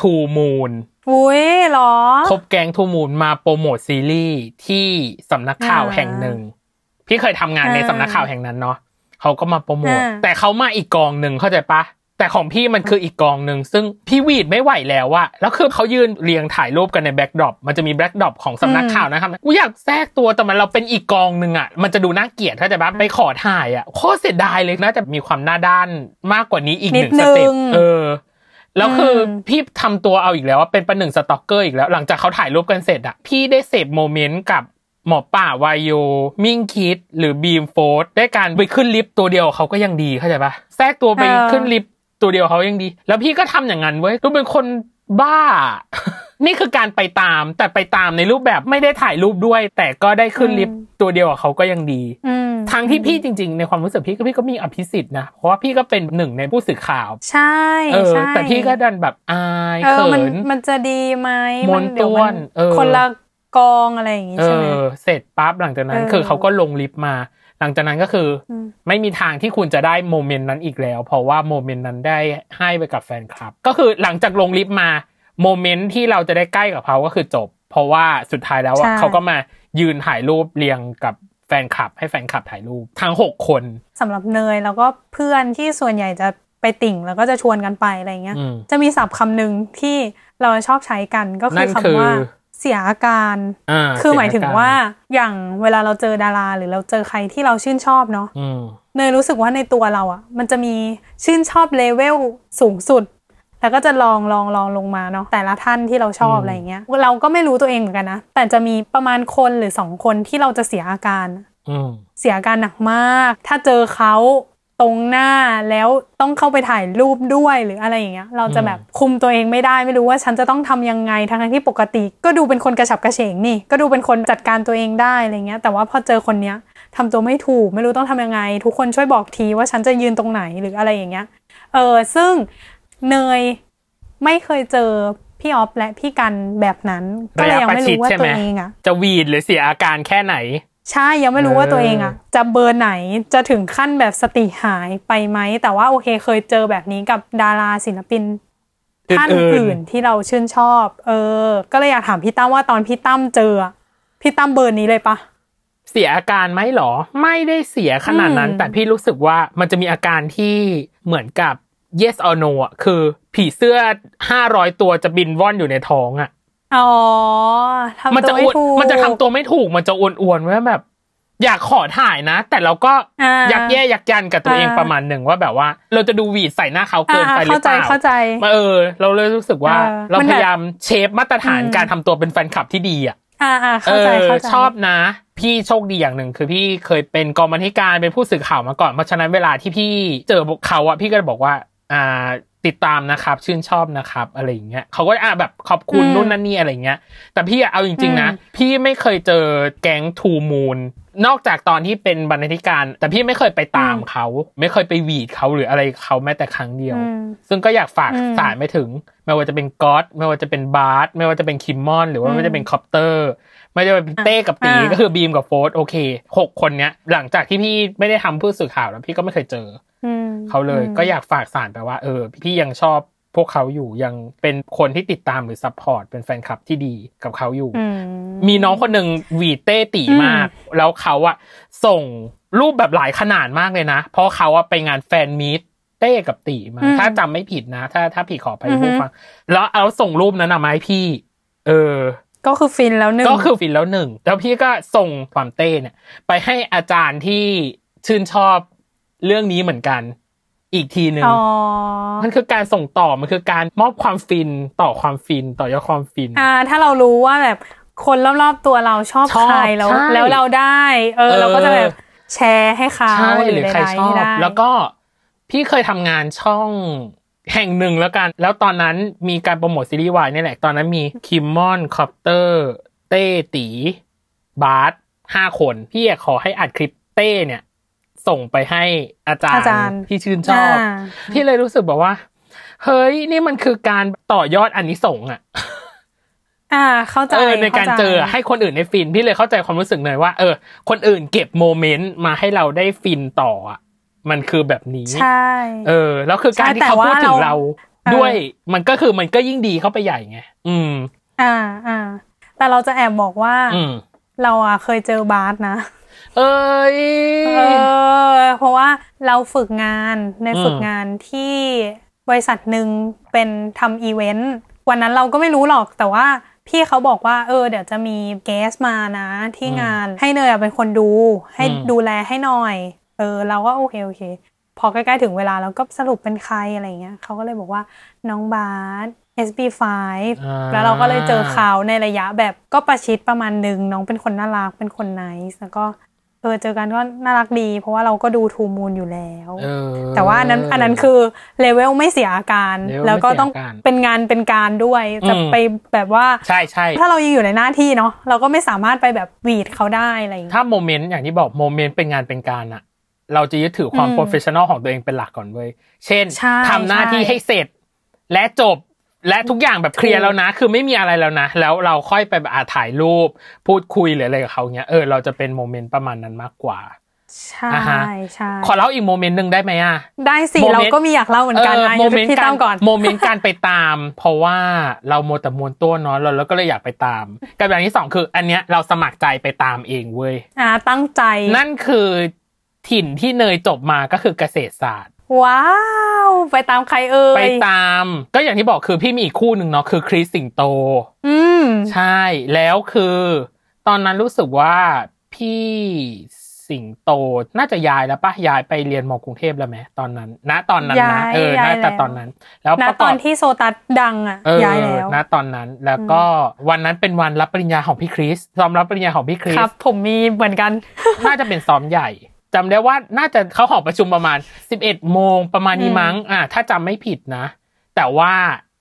ทูมูนอุ้ยเหรอ คบแก๊งทูมูนมาโปรโมทซีรีส์ที่สำนักข่าวอ่าแห่งหนึ่ง พี่เคยทำงานในอ่าสำนักข่าวแห่งนั้นเนาะเขาก็มาโปรโมทอ่าแต่เขามาอีกกองหนึ่งเข้าใจปะ แต่ของพี่มันคืออีกกองหนึ่งซึ่งพี่หวีดไม่ไหวแล้วอะแล้วคือเขายืนเรียงถ่ายรูปกันใน backdrop มันจะมี backdrop ของสำนักข่าวนะครับกูอยากแทรกตัวแต่มันเราเป็นอีกกองหนึ่งอะมันจะดูน่าเกลียดเข้าใจปะไปขอถ่ายอะโคตรเสียดายเลยน่าจะมีความหน้าด้านมากกว่านี้อีกหนึ่งนิสดนึงเต็ปเออแล้วคืออมพี่ทำตัวเอาอีกแล้วว่าเป็นประหนึ่ง stalker อีกแล้ว หลังจากเขาถ่ายรูปกันเสร็จอะพี่ได้เสพ moment กับหมอป่าวาโยมิ่งคิทหรือบีมโฟร์ทได้การไปขึ้นลิฟต์ตัวเดียวเขาก็ยังดีเข้าใจปะแทรกตัวไปเออขึ้นลิฟต์ ตัวเดียวเขายังดี แล้วพี่ก็ทำอย่างนั้นเว้ยดูเป็นคนบ้า นี่คือการไปตามแต่ไปตามในรูปแบบไม่ได้ถ่ายรูปด้วย แต่ก็ได้ขึ้นลิฟต์ตัวเดียวกับเขาก็ยังดีอืมทางที่พี่จริง ๆ ในความรู้สึกพี่ก็พี่ก็มีอภิสิทธิ์นะ เพราะว่าพี่ก็เป็นหนึ่งในผู้สื่อข่าว ใช่เออใช่แต่พี่ก็ดันแบบอายเออเขิมันนมันจะดีไหมมนเดี๋ยต้วนเออคนละ กองอะไรอย่างงี้เอใช่ไหมอเสร็จปั๊บหลังจากนั้นเออคือเขาก็ลงลิฟต์มา หลังจากนั้นก็คืออมไม่มีทางที่คุณจะได้ moment นั้นอีกแล้ว เพราะว่า moment นั้นได้ให้ไปกับแฟนคลับ ก็คือหลังจากลงลิฟต์มา moment ที่เราจะได้ใกล้กับเขาก็คือจบ เพราะว่าสุดท้ายแล้วอะใช่เขาก็มายืนถ่ายรูปเรียงกับแฟนคลับ ให้แฟนคลับถ่ายรูปทั้งหกคนสำหรับเนยแล้วก็เพื่อนที่ส่วนใหญ่จะไปติ่งแล้วก็จะชวนกันไปอะไรเงี้ยอืมจะมีศัพท์คำหนึ่งที่เราชอบใช้กันก็คืนั่อนคือคำว่า เสียอาการอ่าคือหมายถึงเสียอาการว่าอย่างเวลาเราเจอดารา หรือเราเจอใครที่เราชื่นชอบเนาะอืมเนยรู้สึกว่าในตัวเราอะ่ะ มันจะมีชื่นชอบเลเวลสูงสุด แล้วก็จะลองลองลองลงมาเนาะแต่ละท่านที่เราชอบอืมอะไรเงี้ย เราก็ไม่รู้ตัวเองเหมือนกันนะ แต่จะมีประมาณคนหรือสองคนที่เราจะเสียอาการอืมเสียอาการหนักมาก ถ้าเจอเขา ตรงหน้าแล้วต้องเข้าไปถ่ายรูปด้วยหรืออะไรอย่างเงี้ย เราจะแบบคุมตัวเองไม่ได้ไม่รู้ว่าฉันจะต้องทำยังไงทั้งๆที่ปกติ ก็ดูเป็นคนกระฉับกระเฉงนี่ ก็ดูเป็นคนจัดการตัวเองได้อะไรเงี้ย แต่ว่าพอเจอคนเนี้ยทำตัวไม่ถูกไม่รู้ต้องทำยังไง ทุกคนช่วยบอกทีว่าฉันจะยืนตรงไหนหรืออะไรอย่างเงี้ยเออซึ่งเนยไม่เคยเจอพี่ออฟและพี่กันแบบนั้น ก็เลยยังไม่รู้ว่าระยะประชิดใช่ไหตัมวเองอะจะวีดหรือเสียอาการแค่ไหน ใช่ยังไม่รู้ว่าตัวเองอะจะเบอร์ไหนจะถึงขั้นแบบสติหายไปไหม แต่ว่าโอเคเคยเจอแบบนี้กับดาราศิลปินท่านอื่นๆอื่นที่เราชื่นชอบ เออ ก็เลยอยากถามพี่ตั้มว่าตอนพี่ตั้มเจออะพี่ตั้มเบอร์นี้เลยปะเสียอาการไหมหรอ ไม่ได้เสียขนาดนั้นอืมแต่พี่รู้สึกว่ามันจะมีอาการที่เหมือนกับ yes or no อะคือ ผีเสื้อห้าร้อยตัวจะบินว่อนอยู่ในท้องอะ อ๋อทำมันตัจะวไม่อ้วนถูกมันจะทำตัวไม่ถูก มันจะอ้วนๆว่าแบบ อยากขอถ่ายนะ แต่เราก็อ่ายัยักแย่ยักยันกับตัวเองอ่าประมาณหนึ่งว่าแบบว่า เราจะดูหวีดใส่หน้าเขาเกินไปอ่าหรือเปล่าเข้าใจเข้าใจเออ เราเลยรู้สึกว่าเออเรามันพแบบยายามเชฟมาตรฐานอืมการทำตัวเป็นแฟนคลับที่ดีอะอ่าอ่าเอเข้าใจอเข้าใจชอบนะ พี่โชคดีอย่างหนึ่งคือพี่เคยเป็นกองบัญชาการเป็นผู้สื่อข่าวมาก่อนเพราะฉะนั้นเวลาที่พี่เจอเขาอะพี่ก็จะบอกว่า อ่า ติดตามนะครับ ชื่นชอบนะครับ อะไรอย่างเงี้ยเขาก็อ่าแบบขอบคุณอืมนู่นนั่นนี่อะไรอย่างเงี้ย แต่พี่อะเอาจริง ๆ นะอืมพี่ไม่เคยเจอแก๊งทูมูนนอกจากตอนที่เป็นบรรณาธิการ แต่พี่ไม่เคยไปตามเขา ไม่เคยไปหวีดเขาหรืออะไรเขาแม้แต่ครั้งเดียวอืมซึ่งก็อยากฝากอืมสารไปถึง ไม่ว่าจะเป็นก๊อตไม่ว่าจะเป็นบาร์สไม่ว่าจะเป็นคิมมอน หรือว่าอืมไม่ว่าจะเป็นคอปเตอร์ ไม่ว่าจะเป็นเต้กับตีอ่าก็คือบีมกับโฟร์โอเคหกคนเนี้ยหลังจากที่พี่ไม่ได้ทำผู้สื่อข่าวแล้วพี่ก็ไม่เคยเจออืม เขาเลยอืมก็อยากฝากสารไปว่าเออพี่ยังชอบพวกเขาอยู่ยังเป็นคนที่ติดตามหรือ support เป็นแฟนคลับที่ดีกับเขาอยู่อืมีน้องคนหนึ่งหวีดเต้ตีมาก แล้วเขาอะส่งรูปแบบหลายขนาดมากเลยนะ เพราะเขาอะไปงาน fan meet เต้กับตีมาอืมถ้าจำไม่ผิดนะ ถ้าถ้าผิดขอไปอือฮึผู้ฟัง แล้วเอาส่งรูปนั้นอะมาให้พี่ เออ ก็คือฟินแล้วหนึ่งก็คือฟินแล้วหนึ่งแล้วพี่ก็ส่งความเต้เนี่ย ไปให้อาจารย์ที่ชื่นชอบ เรื่องนี้เหมือนกัน อีกทีหนึ่งอ๋อมันคือการส่งต่อมันคือการมอบความฟินต่อความฟินต่อยอดความฟิน อ่า ถ้าเรารู้ว่าแบบคนรอบๆตัวเราชอบชอบใครแล้วใช่แล้วเราได้เออเออ เราก็จะแบบแชร์ให้เขาใช่หหรืรืออใครใดชๆอบได้แล้วก็พี่เคยทำงานช่องแห่งหนึ่งแล้วกัน แล้วตอนนั้นมีการโปรโมทซีรีส์วายนี่แหละ ตอนนั้นมีคิมมอนคอปเตอร์ เต้ตี บาร์สห้าคน พี่อยากขอให้อัดคลิปเต้เนี่ย ส่งไปให้อาจารอาจารย์ย์ที่ชื่นชอบอ่าพี่เลยรู้สึกแบบว่า เฮ้ยนี่มันคือการต่อยอดอันนี้ส่งส์อะอ่า เข้าใจเออในการข้ใจเจอให้คนอื่นได้ฟิน พี่เลยเข้าใจความรู้สึกเลยว่า เออ คนอื่นเก็บ moment มาให้เราได้ฟินต่ออะมันคือแบบนี้ใช่เออ แล้วคือการที่ใช่แต่เขาพูดถึงว่าเราเราเออด้วย มันก็คือมันก็ยิ่งดีเข้าไปใหญ่ไงอืม อ่าอ่าแต่เราจะแอบบอกว่าอืมเราอะเคยเจอบาสนะ เอ้ยเออเพราะว่าเราฝึกงานในอืมฝึกงานที่บริษัทหนึ่งเป็นทำอีเวนต์วันนั้นเราก็ไม่รู้หรอกแต่ว่าพี่เขาบอกว่าเออเดี๋ยวจะมีเกสมานะที่งานให้เนยอะเป็นคนดู ให้ดูแลให้หน่อย เออ เราก็โอเคโอเค พอใกล้ๆถึงเวลาเราก็สรุปเป็นใครอะไรเงี้ยเขาก็เลยบอกว่าน้องบาส SB5 อ่าแล้วเราก็เลยเจอเขาในระยะแบบก็ประชิดประมาณหนึ่งน้องเป็นคนน่ารักเป็นคนไนส์แล้วก็ เออเจอกันก็น่ารักดี เพราะว่าเราก็ดูทูมูลอยู่แล้วเออแต่ว่าอันนั้นอันนั้นคือเลเวลไม่เสียอาการเลเวลแล้วก็ต้องไม่เสียอาการเป็นงานเป็นการด้วย จะอืมไปแบบว่าใช่ใช่ถ้าเรายังอยู่ในหน้าที่เนาะเราก็ไม่สามารถไปแบบหวีดเขาได้อะไรอย่างเงี้ยถ้า moment อย่างที่บอก moment เป็นงานเป็นการอะเราจะยึดถือความอืม professional ของตัวเองเป็นหลักก่อนเว้ยเช่นใช่ทำหน้าที่ใช่ให้เสร็จ และจบ และทุกอย่างแบบ clear แล้วนะ คือไม่มีอะไรแล้วนะ แล้วเราค่อยไปแบบอาถ่ายรูป พูดคุยหรืออะไรกับเขาเนี้ย เออ เราจะเป็น moment ประมาณนั้นมากกว่า ใช่อ่าฮะใช่ ขอเล่าอีก moment หนึ่งได้ไหมอะ ได้สิ moment เราก็มีอยากเล่าเหมือนกันนะ moment พี่ตั้มก่อน moment การไปตาม เพราะว่าเราโมวแต่มวนตัวเนาะเราแล้วก็เลยอยากไปตาม กับอย่างที่สองคือ อันเนี้ยเราสมัครใจไปตามเองเว้ย อ่า ตั้งใจ นั่นคือถิ่นที่เนยจบมาก็คือเกษตรศาสตร์ ว้าว ไปตามใครเอ่ยไปตาม ก็อย่างที่บอกคือพี่มีอีกคู่หนึ่งเนาะคือคริสสิงโต อืมใช่แล้วคือ ตอนนั้นรู้สึกว่าพี่สิงโตน่าจะย้ายแล้วปะย้ายไปเรียนมอกรุงเทพแล้วไหมตอนนั้น ณตอนนั้นนะย้ายเออย้ายน่าจะแล้วตอนนั้น แล้วณประกตออบนที่โซตัสดังอะเออย้ายแล้วณตอนนั้นแล้วก็วันนั้นเป็นวันรับปริญญาของพี่คริสซ้อมรับปริญญาของพี่คริครัสบผมมีเหมือนกัน น่าจะเป็นซ้อมใหญ่ จำได้ว่าน่าจะเขาหอประชุมประมาณ11โมงประมาณนี้มั้ง อะถ้าจำไม่ผิดนะ แต่ว่า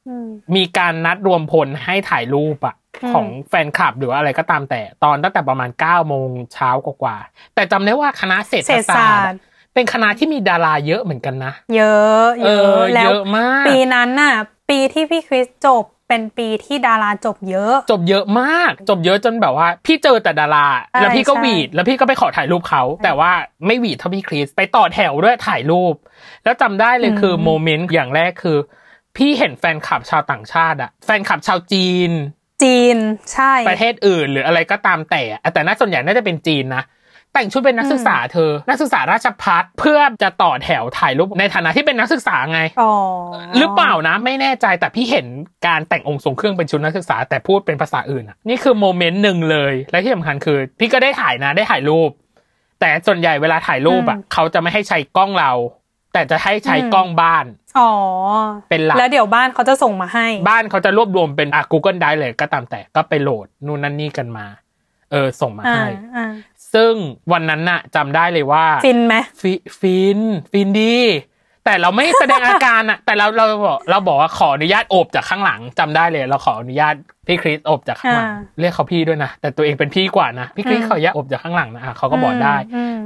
อืมมีการนัดรวมพลให้ถ่ายรูปอะอืมของแฟนคลับหรือว่าอะไรก็ตามแต่ ตอนตั้งแต่ประมาณ9โมงเช้ากว่าๆแต่จำได้ว่าคณะเศรษฐเศรษฐศาศาสสตตร์ร์เป็นคณะที่มีดาราเยอะเหมือนกันนะ เยอะ เยเออะอแล้วเยอะมากปีนั้นน่ะ ปีที่พี่คริสจบ เป็นปีที่ดาราจบเยอะ จบเยอะมาก จบเยอะจนแบบว่า พี่เจอแต่ดาราใช่แล้วพี่ก็ใช่หวีด แล้วพี่ก็ไปขอถ่ายรูปเขา แต่ว่าไม่หวีดเท่าพี่คริส ไปต่อแถวด้วยถ่ายรูป แล้วจำได้เลยคือโมเมนต์อย่างแรกคือ พี่เห็นแฟนคลับชาวต่างชาติอะแฟนคลับชาวจีน จีน ใช่ ประเทศอื่นหรืออะไรก็ตามแต่อะแต่น่าส่วนใหญ่น่าจะเป็นจีนนะ แต่งชุดเป็นนักศึกษาเธอ นักศึกษาราชพัฒเพื่อจะต่อแถวถ่ายรูปในฐานะที่เป็นนักศึกษาไงอ๋อหรือเปล่านะ ไม่แน่ใจแต่พี่เห็นการแต่งองค์ทรงเครื่องเป็นชุดนักศึกษาแต่พูดเป็นภาษาอื่นอะนี่คือโมเมนต์หนึ่งเลย และที่สำคัญคือ พี่ก็ได้ถ่ายนะได้ถ่ายรูป แต่ส่วนใหญ่เวลาถ่ายรูปอะเขาจะไม่ให้ใช้กล้องเรา แต่จะให้ใช้กล้องบ้านอ๋อเป็นหลักแล้วเดี๋ยวบ้านเขาจะส่งมาให้ บ้านเขาจะรวบรวมเป็นอะ Google Drive เลยก็ตามแต่ก็ไปโหลดนู่นนั่นนี่กันมา เออส่งมาอ่าให้อ่า ซึ่งวันนั้นน่ะจำได้เลยว่า ฟินไหมฟิฟิน ฟินดี แต่เราไม่แสดงอาการอะแต่เราเราบอกเราบอกว่าขออนุญาตโอบจากข้างหลังจำได้เลย เราขออนุญาตพี่คริสโอบจากข้างหลังอ่าเรียกเขาพี่ด้วยนะแต่ตัวเองเป็นพี่กว่านะพี่คริสอืมขออนุญาตโอบจากข้างหลังนะอะเขาก็บอกได้อืม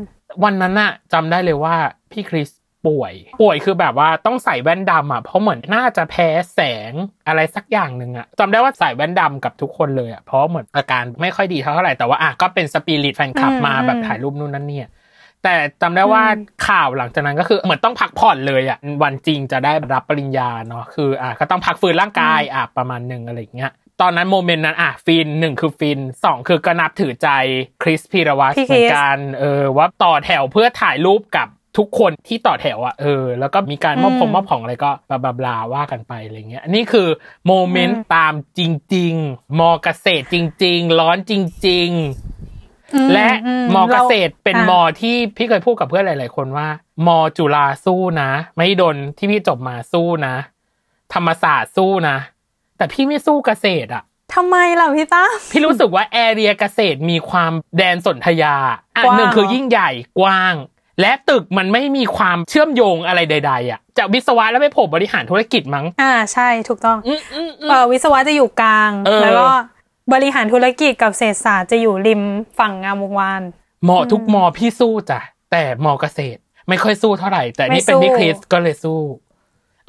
วันนั้นน่ะจำได้เลยว่าพี่คริส ป่วย ป่วยคือแบบว่าต้องใส่แว่นดำอะเพราะเหมือนน่าจะแพ้แสงอะไรสักอย่างหนึ่งอะจำได้ว่าใส่แว่นดำกับทุกคนเลยอะเพราะเหมือนอาการไม่ค่อยดีเท่าไหร่แต่ว่าอะก็เป็นสปิริตแฟนคลับอืมมาแบบอืมถ่ายรูปนู่นนั่นเนี่ยแต่จำได้ว่าอืมข่าวหลังจากนั้นก็คือเหมือนต้องพักผ่อนเลยอะวันจริงจะได้รับปริญญาเนาะคืออะก็ต้องพักฟื้นร่างกายอะประมาณหนึ่งอะไรอย่างเงี้ยตอนนั้นโมเมนต์นั้นอะฟินหนึ่งคือฟินสองคือก็นับถือใจคริสพีรวัตรพี่เหคริมือสนกันเออว่าต่อแถวเพื่อถ่ายรูปกับ ทุกคนที่ต่อแถวอะเออแล้วก็มีการมอบอืมของมอบของอะไรก็บลาบลาบลาว่ากันไปอะไรเงี้ยอันนี้คือโมเมนต์ตามจริง ๆ มอเกษตรจริง ๆ ร้อนจริงๆอืและอืมอเกษตรเป็นอะมอที่พี่เคยพูดกับเพื่อนหลาย ๆ คนว่า มอจุฬาสู้นะ ไม่ดนที่พี่จบมาสู้นะ ธรรมศาสตร์สู้นะ แต่พี่ไม่สู้เกษตรอะทำไมล่ะพี่ตั้มพี่รู้สึกว่าแอเรียเกษตรมีความแดนสนธยาอะกว้างหนึ่งคือเหรอยิ่งใหญ่กว้าง และตึกมันไม่มีความเชื่อมโยงอะไรใด ๆ อะจากวิศวะแล้วไปโผล่บริหารธุรกิจมั้ง อ่าใช่ถูกต้องอืมอืมอืมเออวิศวะจะอยู่กลางเออแล้วก็บริหารธุรกิจกับเศรษฐศาสตร์จะอยู่ริมฝั่งงามวงวานมอทุกมอพี่สู้จ้ะแต่มอเกษตร ไม่ค่อยสู้เท่าไหร่ แต่นี่เป็นไม่สู้พี่คริสก็เลยสู้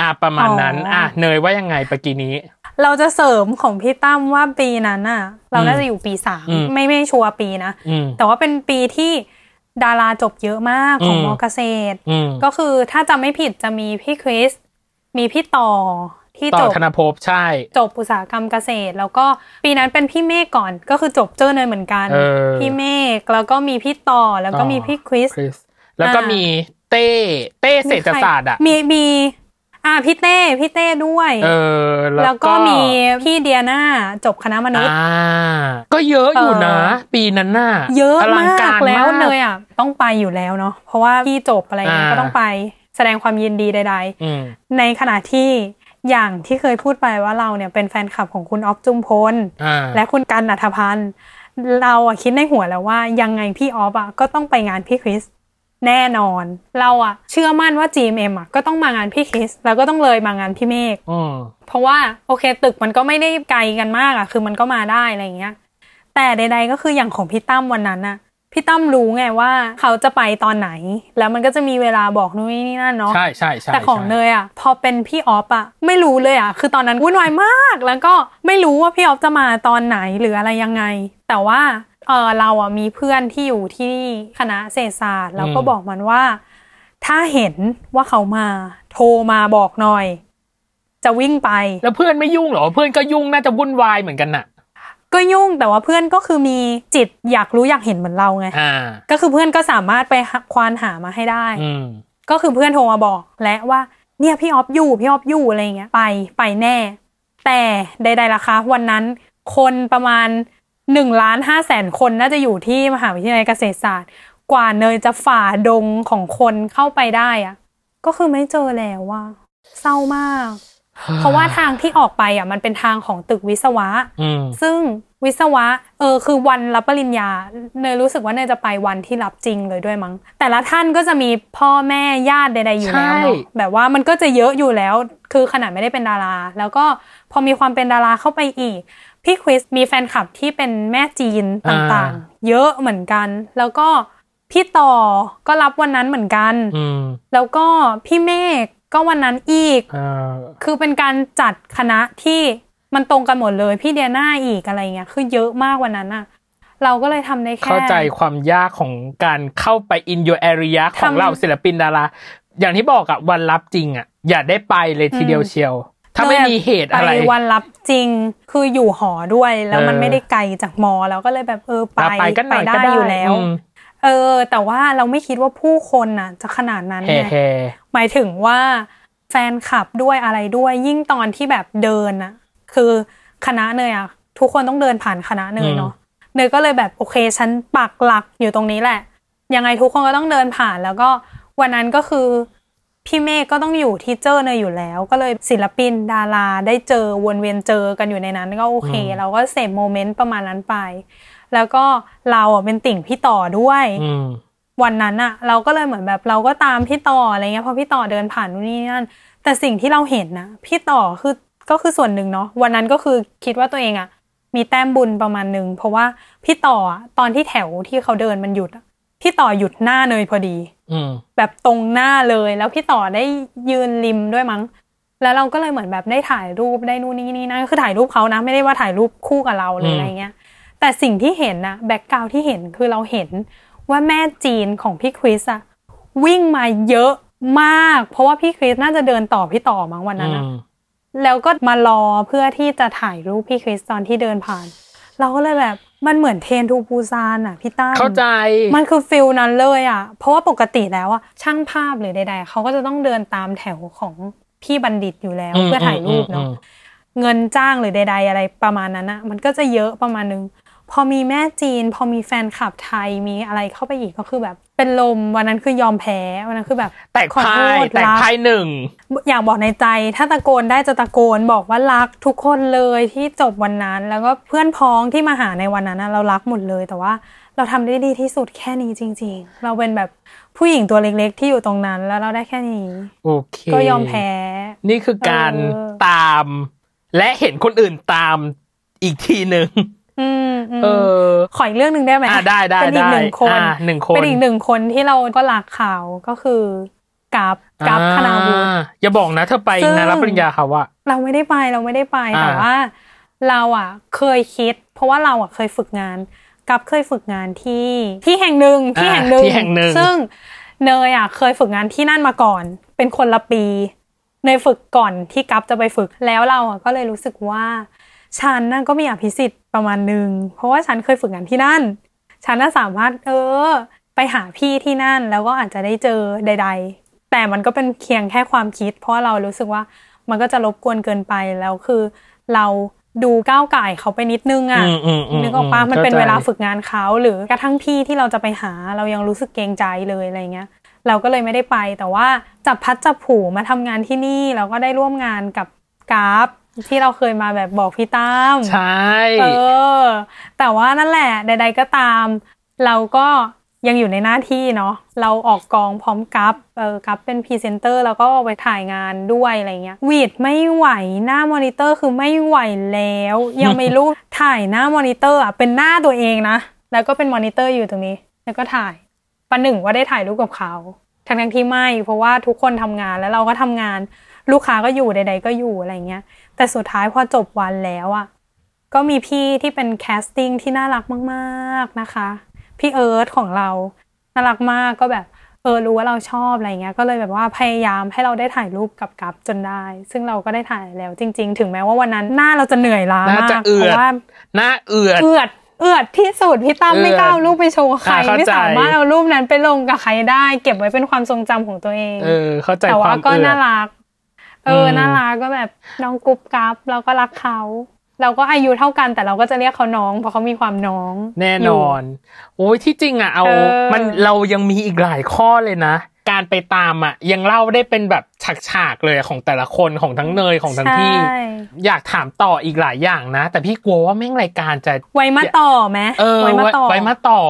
อะประมาณนั้นอ๋ออ่อะเนยว่ายังไงปะกี้นี้ เราจะเสริมของพี่ตั้มว่าปีนั้นน่ะ เราน่าจะอยู่ปีสามอืมไม่ไม่ชัวร์ปีนะอืมแต่ว่าเป็นปีที่ ดาราจบเยอะมากของอืมมอเกษตรอืมก็คือถ้าจำไม่ผิดจะมีพี่คริส มีพี่ต่อที่ต่จอบธนภพใช่ จบอุตสาหกรรมเกษตร แล้วก็ปีนั้นเป็นพี่เมฆก่อนก็คือจบเจอเนยเหมือนกันเออพี่เมฆแล้วก็มีพี่ต่อแล้วก็มีพี่คริสคริสแล้วก็อ่ามีมีเต้เต้เศรษฐศาสตร์อะมีมี อ่าพี่เต้พี่เต้ด้วย เออ แล้แล้ววก็ก็มีพี่เดียนาจบคณะมนุษย์อ่าก็เยอะอยู่นะเออปีนั้นน่ะเยอะลังมากรแล้วมากเนยอะต้องไปอยู่แล้วเนาะเพราะว่าพี่จบอะไรเงี้ยอ่าก็ต้องไปแสดงความยินดีใดอืมๆในขณะที่อย่างที่เคยพูดไปว่าเราเนี่ยเป็นแฟนคลับของคุณออฟจุมพลอ่าและคุณกันอัธพันธ์เราอะคิดในหัวแล้วว่ายังไงพี่ออฟอะก็ต้องไปงานพี่คริส แน่นอน เราอะเชื่อมั่นว่า GMM อะก็ต้องมางานพี่คริสแล้วก็ต้องเลยมางานพี่เมฆอืมเพราะว่าโอเคตึกมันก็ไม่ได้ไกลกันมากอะคือมันก็มาได้อะไรอย่างเงี้ย แต่ใด ๆ ก็คืออย่างของพี่ตั้มวันนั้นอะพี่ตั้มรู้ไงว่าเขาจะไปตอนไหน แล้วมันก็จะมีเวลาบอกนู่นนี่นั่นเนาะใช่ใช่ใช่แต่ของใช่เนยอะพอเป็นพี่ออฟอะไม่รู้เลยอะคือตอนนั้นวุ่นวายมาก แล้วก็ไม่รู้ว่าพี่ออฟจะมาตอนไหนหรืออะไรยังไง แต่ว่า เออเราอะมีเพื่อนที่อยู่ที่คณะเศรษฐศาสตร์แล้วก็บอกมันว่า ถ้าเห็นว่าเขามาโทรมาบอกหน่อย จะวิ่งไป แล้วเพื่อนไม่ยุ่งเหรอ เพื่อนก็ยุ่งน่าจะวุ่นวายเหมือนกันน่ะ ก็ยุ่งแต่ว่าเพื่อนก็คือมีจิตอยากรู้อยากเห็นเหมือนเราไงอ่าก็คือเพื่อนก็สามารถไปหาควานหามาให้ได้อืมก็คือเพื่อนโทรมาบอกและว่า เนี่ยพี่ออฟอยู่พี่ออฟอยู่อะไรเงี้ยไปไปแน่ แต่ใดๆล่ะคะวันนั้นคนประมาณ หนึ่งล้านห้าแสนคนน่าจะอยู่ที่มหาวิทยาลัยเกษตรศาสตร์ กว่าเนยจะฝ่าดงของคนเข้าไปได้อะก็คือไม่เจอแล้วว่าเศร้ามาก เพราะว่าทางที่ออกไปอะ มันเป็นทางของตึกวิศวะอืมซึ่งวิศวะ เออ คือวันรับปริญญา เนยรู้สึกว่าเนยจะไปวันที่รับจริงเลยด้วยมั้ง แต่ละท่านก็จะมีพ่อแม่ญาติใดๆอยู่แล้วใช่เนาะแบบว่ามันก็จะเยอะอยู่แล้ว คือขนาดไม่ได้เป็นดารา แล้วก็พอมีความเป็นดาราเข้าไปอีก พี่คริสมีแฟนคลับที่เป็นแม่จีนต่างๆ เยอะเหมือนกัน แล้วก็พี่ต่อก็รับวันนั้นเหมือนกันอืมแล้วก็พี่เมฆก็วันนั้นอีกเออคือเป็นการจัดคณะที่มันตรงกันหมดเลย พี่เดียนาอีกอะไรเงี้ยคือเยอะมากวันนั้นอะเราก็เลยทำได้แค่ เข้าใจความยากของการเข้าไป in your area ของทำเราศิลปินดาราอย่างที่บอกอะวันรับจริงอะอย่าได้ไปเลยทีเดียวเชียว ถ้าไม่มีเหตุอะไรไปวันรับจริงคืออยู่หอด้วยแล้วมันเออไม่ได้ไกลจากมอแล้วก็เลยแบบเออไปอะไปกันหน่อยได้ก็ได้อยู่แล้วอืมเออ แต่ว่าเราไม่คิดว่าผู้คนน่ะ จะขนาดนั้นแฮ่ไงแฮ่หมายถึงว่าแฟนคลับด้วยอะไรด้วย ยิ่งตอนที่แบบเดินอะคือคณะเนยอะทุกคนต้องเดินผ่านคณะเนยเนาะเนยก็เลยแบบโอเคฉันปักหลักอยู่ตรงนี้แหละ ยังไงทุกคนก็ต้องเดินผ่านแล้วก็วันนั้นก็คือ พี่เมฆก็ต้องอยู่ที่เจอเนยอยู่แล้ว ก็เลยศิลปินดาราได้เจอวนเวียนเจอกันอยู่ในนั้นก็โอเค เราก็เสพโมเมนต์ประมาณนั้นไป แล้วก็เราอะเป็นติ่งพี่ต่อด้วยอืมวันนั้นอะเราก็เลยเหมือนแบบเราก็ตามพี่ต่ออะไรเงี้ยพอพี่ต่อเดินผ่านนู่นนี่นั่น แต่สิ่งที่เราเห็นนะพี่ต่อคือก็คือส่วนหนึ่งเนาะวันนั้นก็คือคิดว่าตัวเองอะมีแต้มบุญประมาณหนึ่งเพราะว่าพี่ต่ออะตอนที่แถวที่เขาเดินมันหยุดอะ พี่ต่อหยุดหน้าเนยพอดีอืมแบบตรงหน้าเลยแล้วพี่ต่อได้ยืนริมด้วยมั้ง แล้วเราก็เลยเหมือนแบบได้ถ่ายรูปได้นู่นนี่นี่นั่นคือถ่ายรูปเขานะ ไม่ได้ว่าถ่ายรูปคู่กับเราเลยอืมอะไรเงี้ย แต่สิ่งที่เห็นนะ background ที่เห็นคือเราเห็นว่าแม่จีนของพี่คริสอะวิ่งมาเยอะมาก เพราะว่าพี่คริสน่าจะเดินต่อพี่ต่อมั้งวันนั้นอะอืมแล้วก็มารอเพื่อที่จะถ่ายรูปพี่คริสตอนที่เดินผ่าน เราก็เลยแบบ มันเหมือน Train to Busan อะพี่ตั้มเข้าใจ มันคือ feel นั้นเลยอะ เพราะว่าปกติแล้วอะช่างภาพหรือใด ๆเขาก็จะต้องเดินตามแถวของพี่บัณฑิตอยู่แล้วอืมเพื่อถ่ายรูปเนาะอืมเงินจ้างหรือใด ๆ อะไรประมาณนั้นอะมันก็จะเยอะประมาณนึง พอมีแม่จีน พอมีแฟนคลับไทยมีอะไรเข้าไปอีกก็คือแบบ เป็นลมวันนั้นคือยอมแพ้วันนั้นคือแบบแตกขอพาโทยษแตกรักพายหนึ่งอยากบอกในใจ ถ้าตะโกนได้จะตะโกนบอกว่ารักทุกคนเลยที่จบวันนั้น แล้วก็เพื่อนพ้องที่มาหาในวันนั้นนะเรารักหมดเลยแต่ว่าเราทำได้ดีที่สุดแค่นี้จริง ๆ เราเป็นแบบผู้หญิงตัวเล็กๆ ที่อยู่ตรงนั้นแล้วเราได้แค่นี้ โอเค ก็ยอมแพ้ นี่คือการเออตาม และเห็นคนอื่นตามอีกทีหนึ่งอืมอืม เออขออีกเรื่องหนึ่งได้ไหมอะได้ได้เป็นอีกได้หนึ่งคนอะหนึ่งคนเป็นอีกหนึ่งคนที่เราก็รักเขาก็คือกับกับคณาวุฒิอ่อย่าบอกนะเธอไปซึ่งงานรับปริญญาเขาอะเราไม่ได้ไปเราไม่ได้ไปอ่าแต่ว่า เราอะเคยคิด เพราะว่าเราอะเคยฝึกงานกับเคยฝึกงานที่ที่แห่งหนึ่งที่แห่งหนึ่งที่แห่งหนึ่งซึ่งเนยอะเคยฝึกงานที่นั่นมาก่อน เป็นคนละปีเนยฝึกก่อนที่กัฟจะไปฝึกแล้วเราอะก็เลยรู้สึกว่า ฉันน่ะก็มีอภิสิทธิ์ประมาณหนึ่งเพราะว่าฉันเคยฝึกงานที่นั่น ฉันน่ะสามารถเออ ไปหาพี่ที่นั่นแล้วก็อาจจะได้เจอใด ๆ แต่มันก็เป็นเพียงแค่ความคิด เพราะว่าเรารู้สึกว่ามันก็จะรบกวนเกินไปแล้วคือ เราดูก้าวไก่ายเขาไปนิดนึงอะอืมอืมอืมนึกออกปะมันเป็นเข้าใจเวลาฝึกงานเขาหรือกระทั่งพี่ที่เราจะไปหาเรายังรู้สึกเกรงใจเลยอะไรเงี้ยเราก็เลยไม่ได้ไปแต่ว่าจับพัดจับผูมาทำงานที่นี่เราก็ได้ร่วมงานกับกราฟ ที่เราเคยมาแบบบอกพี่ตั้มใช่เออ แต่ว่านั่นแหละ ใด ๆก็ตาม เราก็ยังอยู่ในหน้าที่เนาะเราออกกองพร้อมกับเออกับเป็นพรีเซนเตอร์แล้วก็ไปถ่ายงานด้วยอะไรเงี้ยวีดไม่ไหวหน้ามอนิเตอร์คือไม่ไหวแล้ว ยังไม่รู้ถ่ายหน้ามอนิเตอร์อะเป็นหน้าตัวเองนะ แล้วก็เป็นมอนิเตอร์อยู่ตรงนี้ แล้วก็ถ่ายประหนึ่งว่าได้ถ่ายรูปกับเขาทั้งทั้งๆที่ไม่ เพราะว่าทุกคนทำงานแล้วเราก็ทำงาน ลูกค้าก็อยู่ใด ๆ ก็อยู่อะไรเงี้ย แต่สุดท้ายพอจบวันแล้วอะ ก็มีพี่ที่เป็น casting ที่น่ารักมากๆนะคะ พี่เอิร์ธของเรา น่ารักมากก็แบบเออรู้ว่าเราชอบอะไรเงี้ย ก็เลยแบบว่าพยายามให้เราได้ถ่ายรูปกับกัฟจนได้ ซึ่งเราก็ได้ถ่ายแล้วจริง ๆ ถึงแม้ว่าวันนั้นหน้าเราจะเหนื่อยล้าน่ามากจะเอืเพอดราะว่าหน้าเอือดเอือดเเอือดที่สุดพี่ตั้มเอือดไม่กล้าเอารูปไปโชว์ใครอ่าเข้าใจไม่สามารถเอารูปนั้นไปลงกับใครได้ เก็บไว้เป็นความทรงจำของตัวเองเออเข้าใจแต่คว่าวามก็เอือน่าดรัก เอออมน่ารักก็แบบน้องกรุ๊บกรับเราก็รักเขาเราก็อายุเท่ากันแต่เราก็จะเรียกเขาน้อง เพราะเขามีความน้อง แน่นยู่อน โอ้ยที่จริงอะเอาเออมันเรายังมีอีกหลายข้อเลยนะ การไปตามอะ ยังเล่าได้เป็นแบบฉากๆเลยของแต่ละคนของทั้งเนยของทั้งพี่ใช่อยากถามต่ออีกหลายอย่างนะ แต่พี่กลัวว่าแม่งรายการจะไว้มาต่อไหมเออไว้มาต่อไว้มาต่อ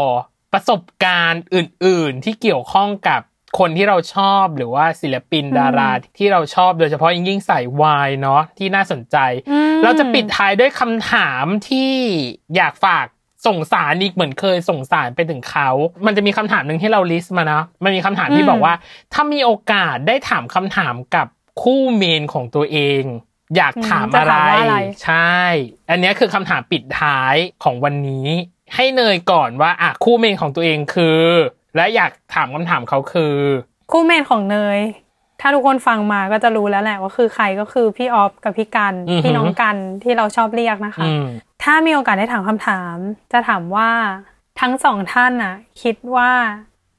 ประสบการณ์อื่น ๆ ที่เกี่ยวข้องกับ คนที่เราชอบหรือว่าศิลปินดาราที่เราชอบโดยเฉพาะยิ่งยิ่งใส่วายเนาะที่น่าสนใจอืมเราจะปิดท้ายด้วยคำถามที่อยากฝากส่งสารอีกเหมือนเคยส่งสารไปถึงเขา มันจะมีคำถามหนึ่งที่เราลิสต์มานะ มันมีคำถามที่บอกว่า ถ้ามีโอกาสได้ถามคำถามกับคู่เมนของตัวเอง อยากถามจะอะไรถามว่าอะไร ใช่ อันเนี้ยคือคำถามปิดท้ายของวันนี้ ให้เนยก่อนว่าอะคู่เมนของตัวเองคือ และอยากถามคำถามเขาคือ คู่เมนของเนย ถ้าทุกคนฟังมาก็จะรู้แล้วแหละว่าคือใครก็คือพี่ออฟกับพี่กันอือหือพี่น้องกันที่เราชอบเรียกนะคะอืมถ้ามีโอกาสได้ถามคำถาม จะถามว่าทั้งสองท่านน่ะ คิดว่า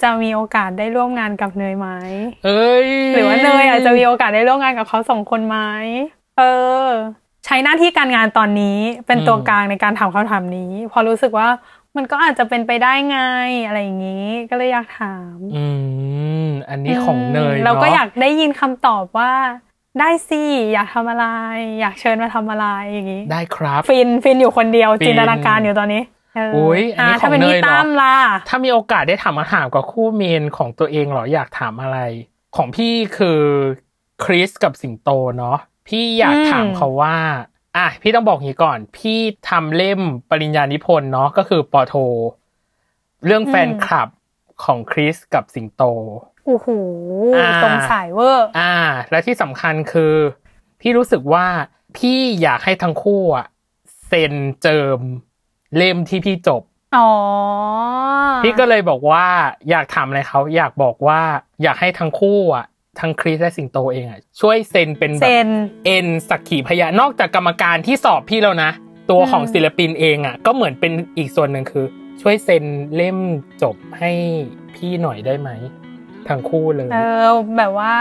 จะมีโอกาสได้ร่วมงานกับเนยไหมเอ้ยหรือว่าเนยอาจจะมีโอกาสได้ร่วมงานกับเขาสองคนไหมเออ ใช้หน้าที่การงานตอนนี้เป็นตัวกลางในการถามคำถามนี้เพอรู้สึกว่า มันก็อาจจะเป็นไปได้ไงอะไรอย่างนี้ ก็เลยอยากถาม อืมอันนี้ของเนยเราก็นะอยากได้ยินคำตอบว่า ได้สิอยากทำอะไร อยากเชิญมาทำอะไรอย่างนี้ ได้ครับ ฟินฟินอยู่คนเดียวฟินจินตนาการอยู่ตอนนี้เโอ้ยอันนี้าถ้าเป็นของเนพี่ยเหรอตั้มล่ะถ้ามีโอกาสได้ถามคำถามกับคู่ main ของตัวเองเหรออยากถามอะไร ของพี่คือคริสกับสิงโตเนาะพี่อยากอืมถามเขาว่า อะพี่ต้องบอกอย่างนี้ก่อน พี่ทำเล่มปริญญานิพนธ์เนาะก็คือปอโท เรื่องแฟนคลับของคริสกับสิงโตโอ้โหอ่าตรงสายเวอร์ อ่า และที่สำคัญคือ พี่รู้สึกว่าพี่อยากให้ทั้งคู่อะเซ็นเจิมเล่มที่พี่จบอ๋อพี่ก็เลยบอกว่า อยากถามอะไรเขาอยากบอกว่า อยากให้ทั้งคู่อะ ทั้งคริสและสิงโตเองอะช่วยเซ็นเป็นแบเซ็บนเอ็นสักขีพยานนอกจากกรรมการที่สอบพี่แล้วนะ ตัวของอืมศิลปินเองอะ ก็เหมือนเป็นอีกส่วนหนึ่งคือ ช่วยเซ็นเล่มจบให้พี่หน่อยได้ไหมทั้งคู่เลย เออแบบว่า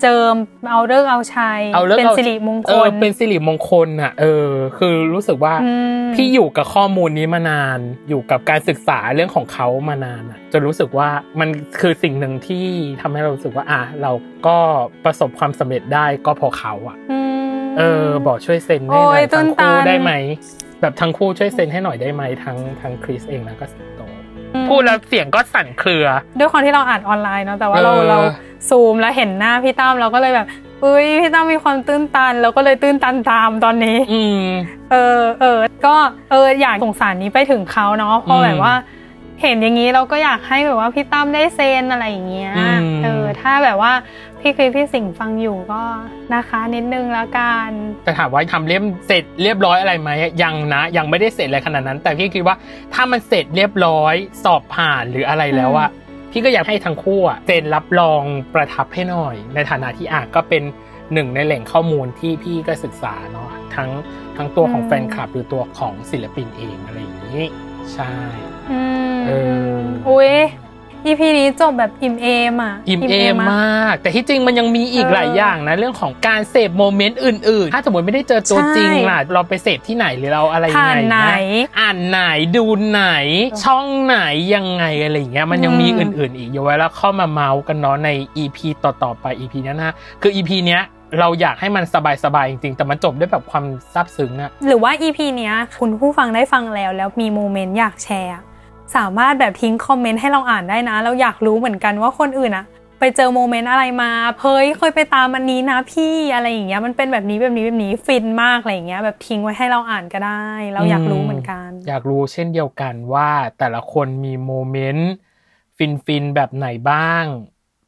เจิมเอาเลิกษ์เอาชัยเอาเลิกเป็นเอาสิริมงคเออลเป็นสิริมงคลอะ เออ คือรู้สึกว่าอืมพี่อยู่กับข้อมูลนี้มานานอยู่กับการศึกษาเรื่องของเขามานานอะจนรู้สึกว่ามันคือสิ่งหนึ่งที่ทำให้เรารู้สึกว่าอะเราก็ประสบความสำเร็จได้ก็เพอเขาอะมเออ บอกช่วยเซ็นให้หน่โอ้อยยตื้ทั้นงคู่ตันได้ไหมแบบทั้งคู่ช่วยเซ็นให้หน่อยได้ไหมทั้งทั้งคริสเองแล้วก็สิงโตอืม พูดแล้วเสียงก็สั่นเครือ ด้วยความที่เราอ่านออนไลน์เนาะแต่ว่าเราเออเราซูมแล้วเห็นหน้าพี่ตั้มเราก็เลยแบบอุ้ยพี่ตั้มมีความตื้นตันเราก็เลยตื้นตันตามตอนนี้อืมเออเออก็เอออยากสงสารนี้ไปถึงเขาเนาะเพราะอืมแบบว่า เห็นอย่างนี้เราก็อยากให้แบบว่าพี่ตั้มได้เซนอะไรอย่างเงี้ยอืมเออถ้าแบบว่า พี่คริสพี่สิงห์ฟังอยู่ก็นะคะนิดนึงแล้วกันแต่ถามว่าทำเล่มเสร็จเรียบร้อยอะไรไหมยังนะ ยังไม่ได้เสร็จอะไรขนาดนั้น แต่พี่คิดว่าถ้ามันเสร็จเรียบร้อยสอบผ่านหรืออะไรแล้วอะพี่ก็อยากให้ทั้งคู่อะเซ็นรับรองประทับให้หน่อย ในฐานะที่อาจก็เป็นหนึ่งในแหล่งข้อมูลที่พี่ก็ศึกษาเนาะทั้งทั้งตัวของอืมแฟนคลับหรือตัวของศิลปินเองอะไรอย่างนี้ ใช่อืมเอออุ้ย EP นี้จบแบบอิ่มเอมอะอิ่มเอมะมาก แต่ที่จริงมันยังมีอีกเออหลายอย่างนะ เรื่องของการเสพโมเมนต์อื่น ๆ ถ้าสมมติไม่ได้เจอตัวใช่จริงล่ะ เราไปเสพที่ไหนหรือเราอะไรยังผ่านไงไหนนะอ่านไหนดูไหน ช่องไหนยังไงอะไรอย่างเงี้ยมันยังมีอืมอื่น ๆ อีกอยู่ไว้แล้วเข้ามาเมาส์กันเนาะใน EP ต่อๆไป EP เนี้ยนะคือ EP เนี้ยเราอยากให้มันสบายๆจริงๆ แต่มันจบด้วยแบบความซาบซึ้งอะหรือว่า EP เนี้ยคุณผู้ฟังได้ฟังแล้วแล้วมีโมเมนต์อยากแชร์อะ สามารถแบบทิ้ง comment ให้เราอ่านได้นะ เราอยากรู้เหมือนกันว่าคนอื่นอะไปเจอ moment อะไรมาเฮ้ยเคยไปตามอันนี้นะพี่อะไรอย่างเงี้ยมันเป็นแบบนี้แบบนี้แบบนี้ฟินมากอะไรอย่างเงี้ยแบบทิ้งไว้ให้เราอ่านก็ได้ เราอยากรู้เหมือนกัน อยากรู้เช่นเดียวกันว่าแต่ละคนมี moment ฟินฟินแบบไหนบ้าง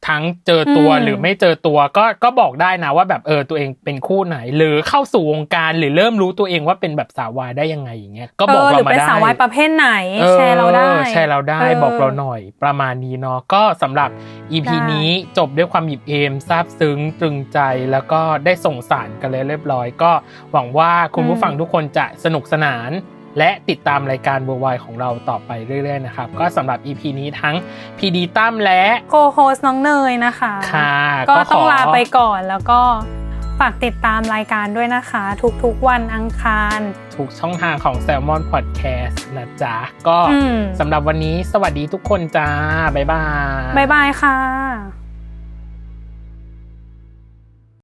ทั้งเจอตัวอืมหรือไม่เจอตัวก็ก็บอกได้นะว่าแบบเออตัวเองเป็นคู่ไหน หรือเข้าสู่วงการหรือเริ่มรู้ตัวเองว่าเป็นแบบสาววายได้ยังไงอย่างเงี้ยก็บอกเออหเรารือมาเป็นได้สาววายประเภทไหนออแชร์เราได้แชร์เราได้อบอกเราหน่อยประมาณนี้เนาะก็สำหรับ EP ได้นี้จบด้วยความหยิบเอมซาบซึ้งตรึงใจแล้วก็ได้ส่งสารกันเลยเรียบร้อย ก็หวังว่าคุณผู้ฟังทุกคนจะสนุกสนาน และติดตามรายการบัววายของเราต่อไปเรื่อยๆนะครับ ก็สำหรับ EP นี้ทั้งพีดีตั้มและโคโฮสน้องเนยนะคะค่ะก็ก็ขอต้องลาไปก่อนแล้วก็ฝากติดตามรายการด้วยนะคะ ทุกๆวันอังคาร ทุกช่องทางของ Salmon Podcast นะจ๊ะ ก็อืมสำหรับวันนี้สวัสดีทุกคนจ้า บ๊ายบาย บ๊ายบายค่ะ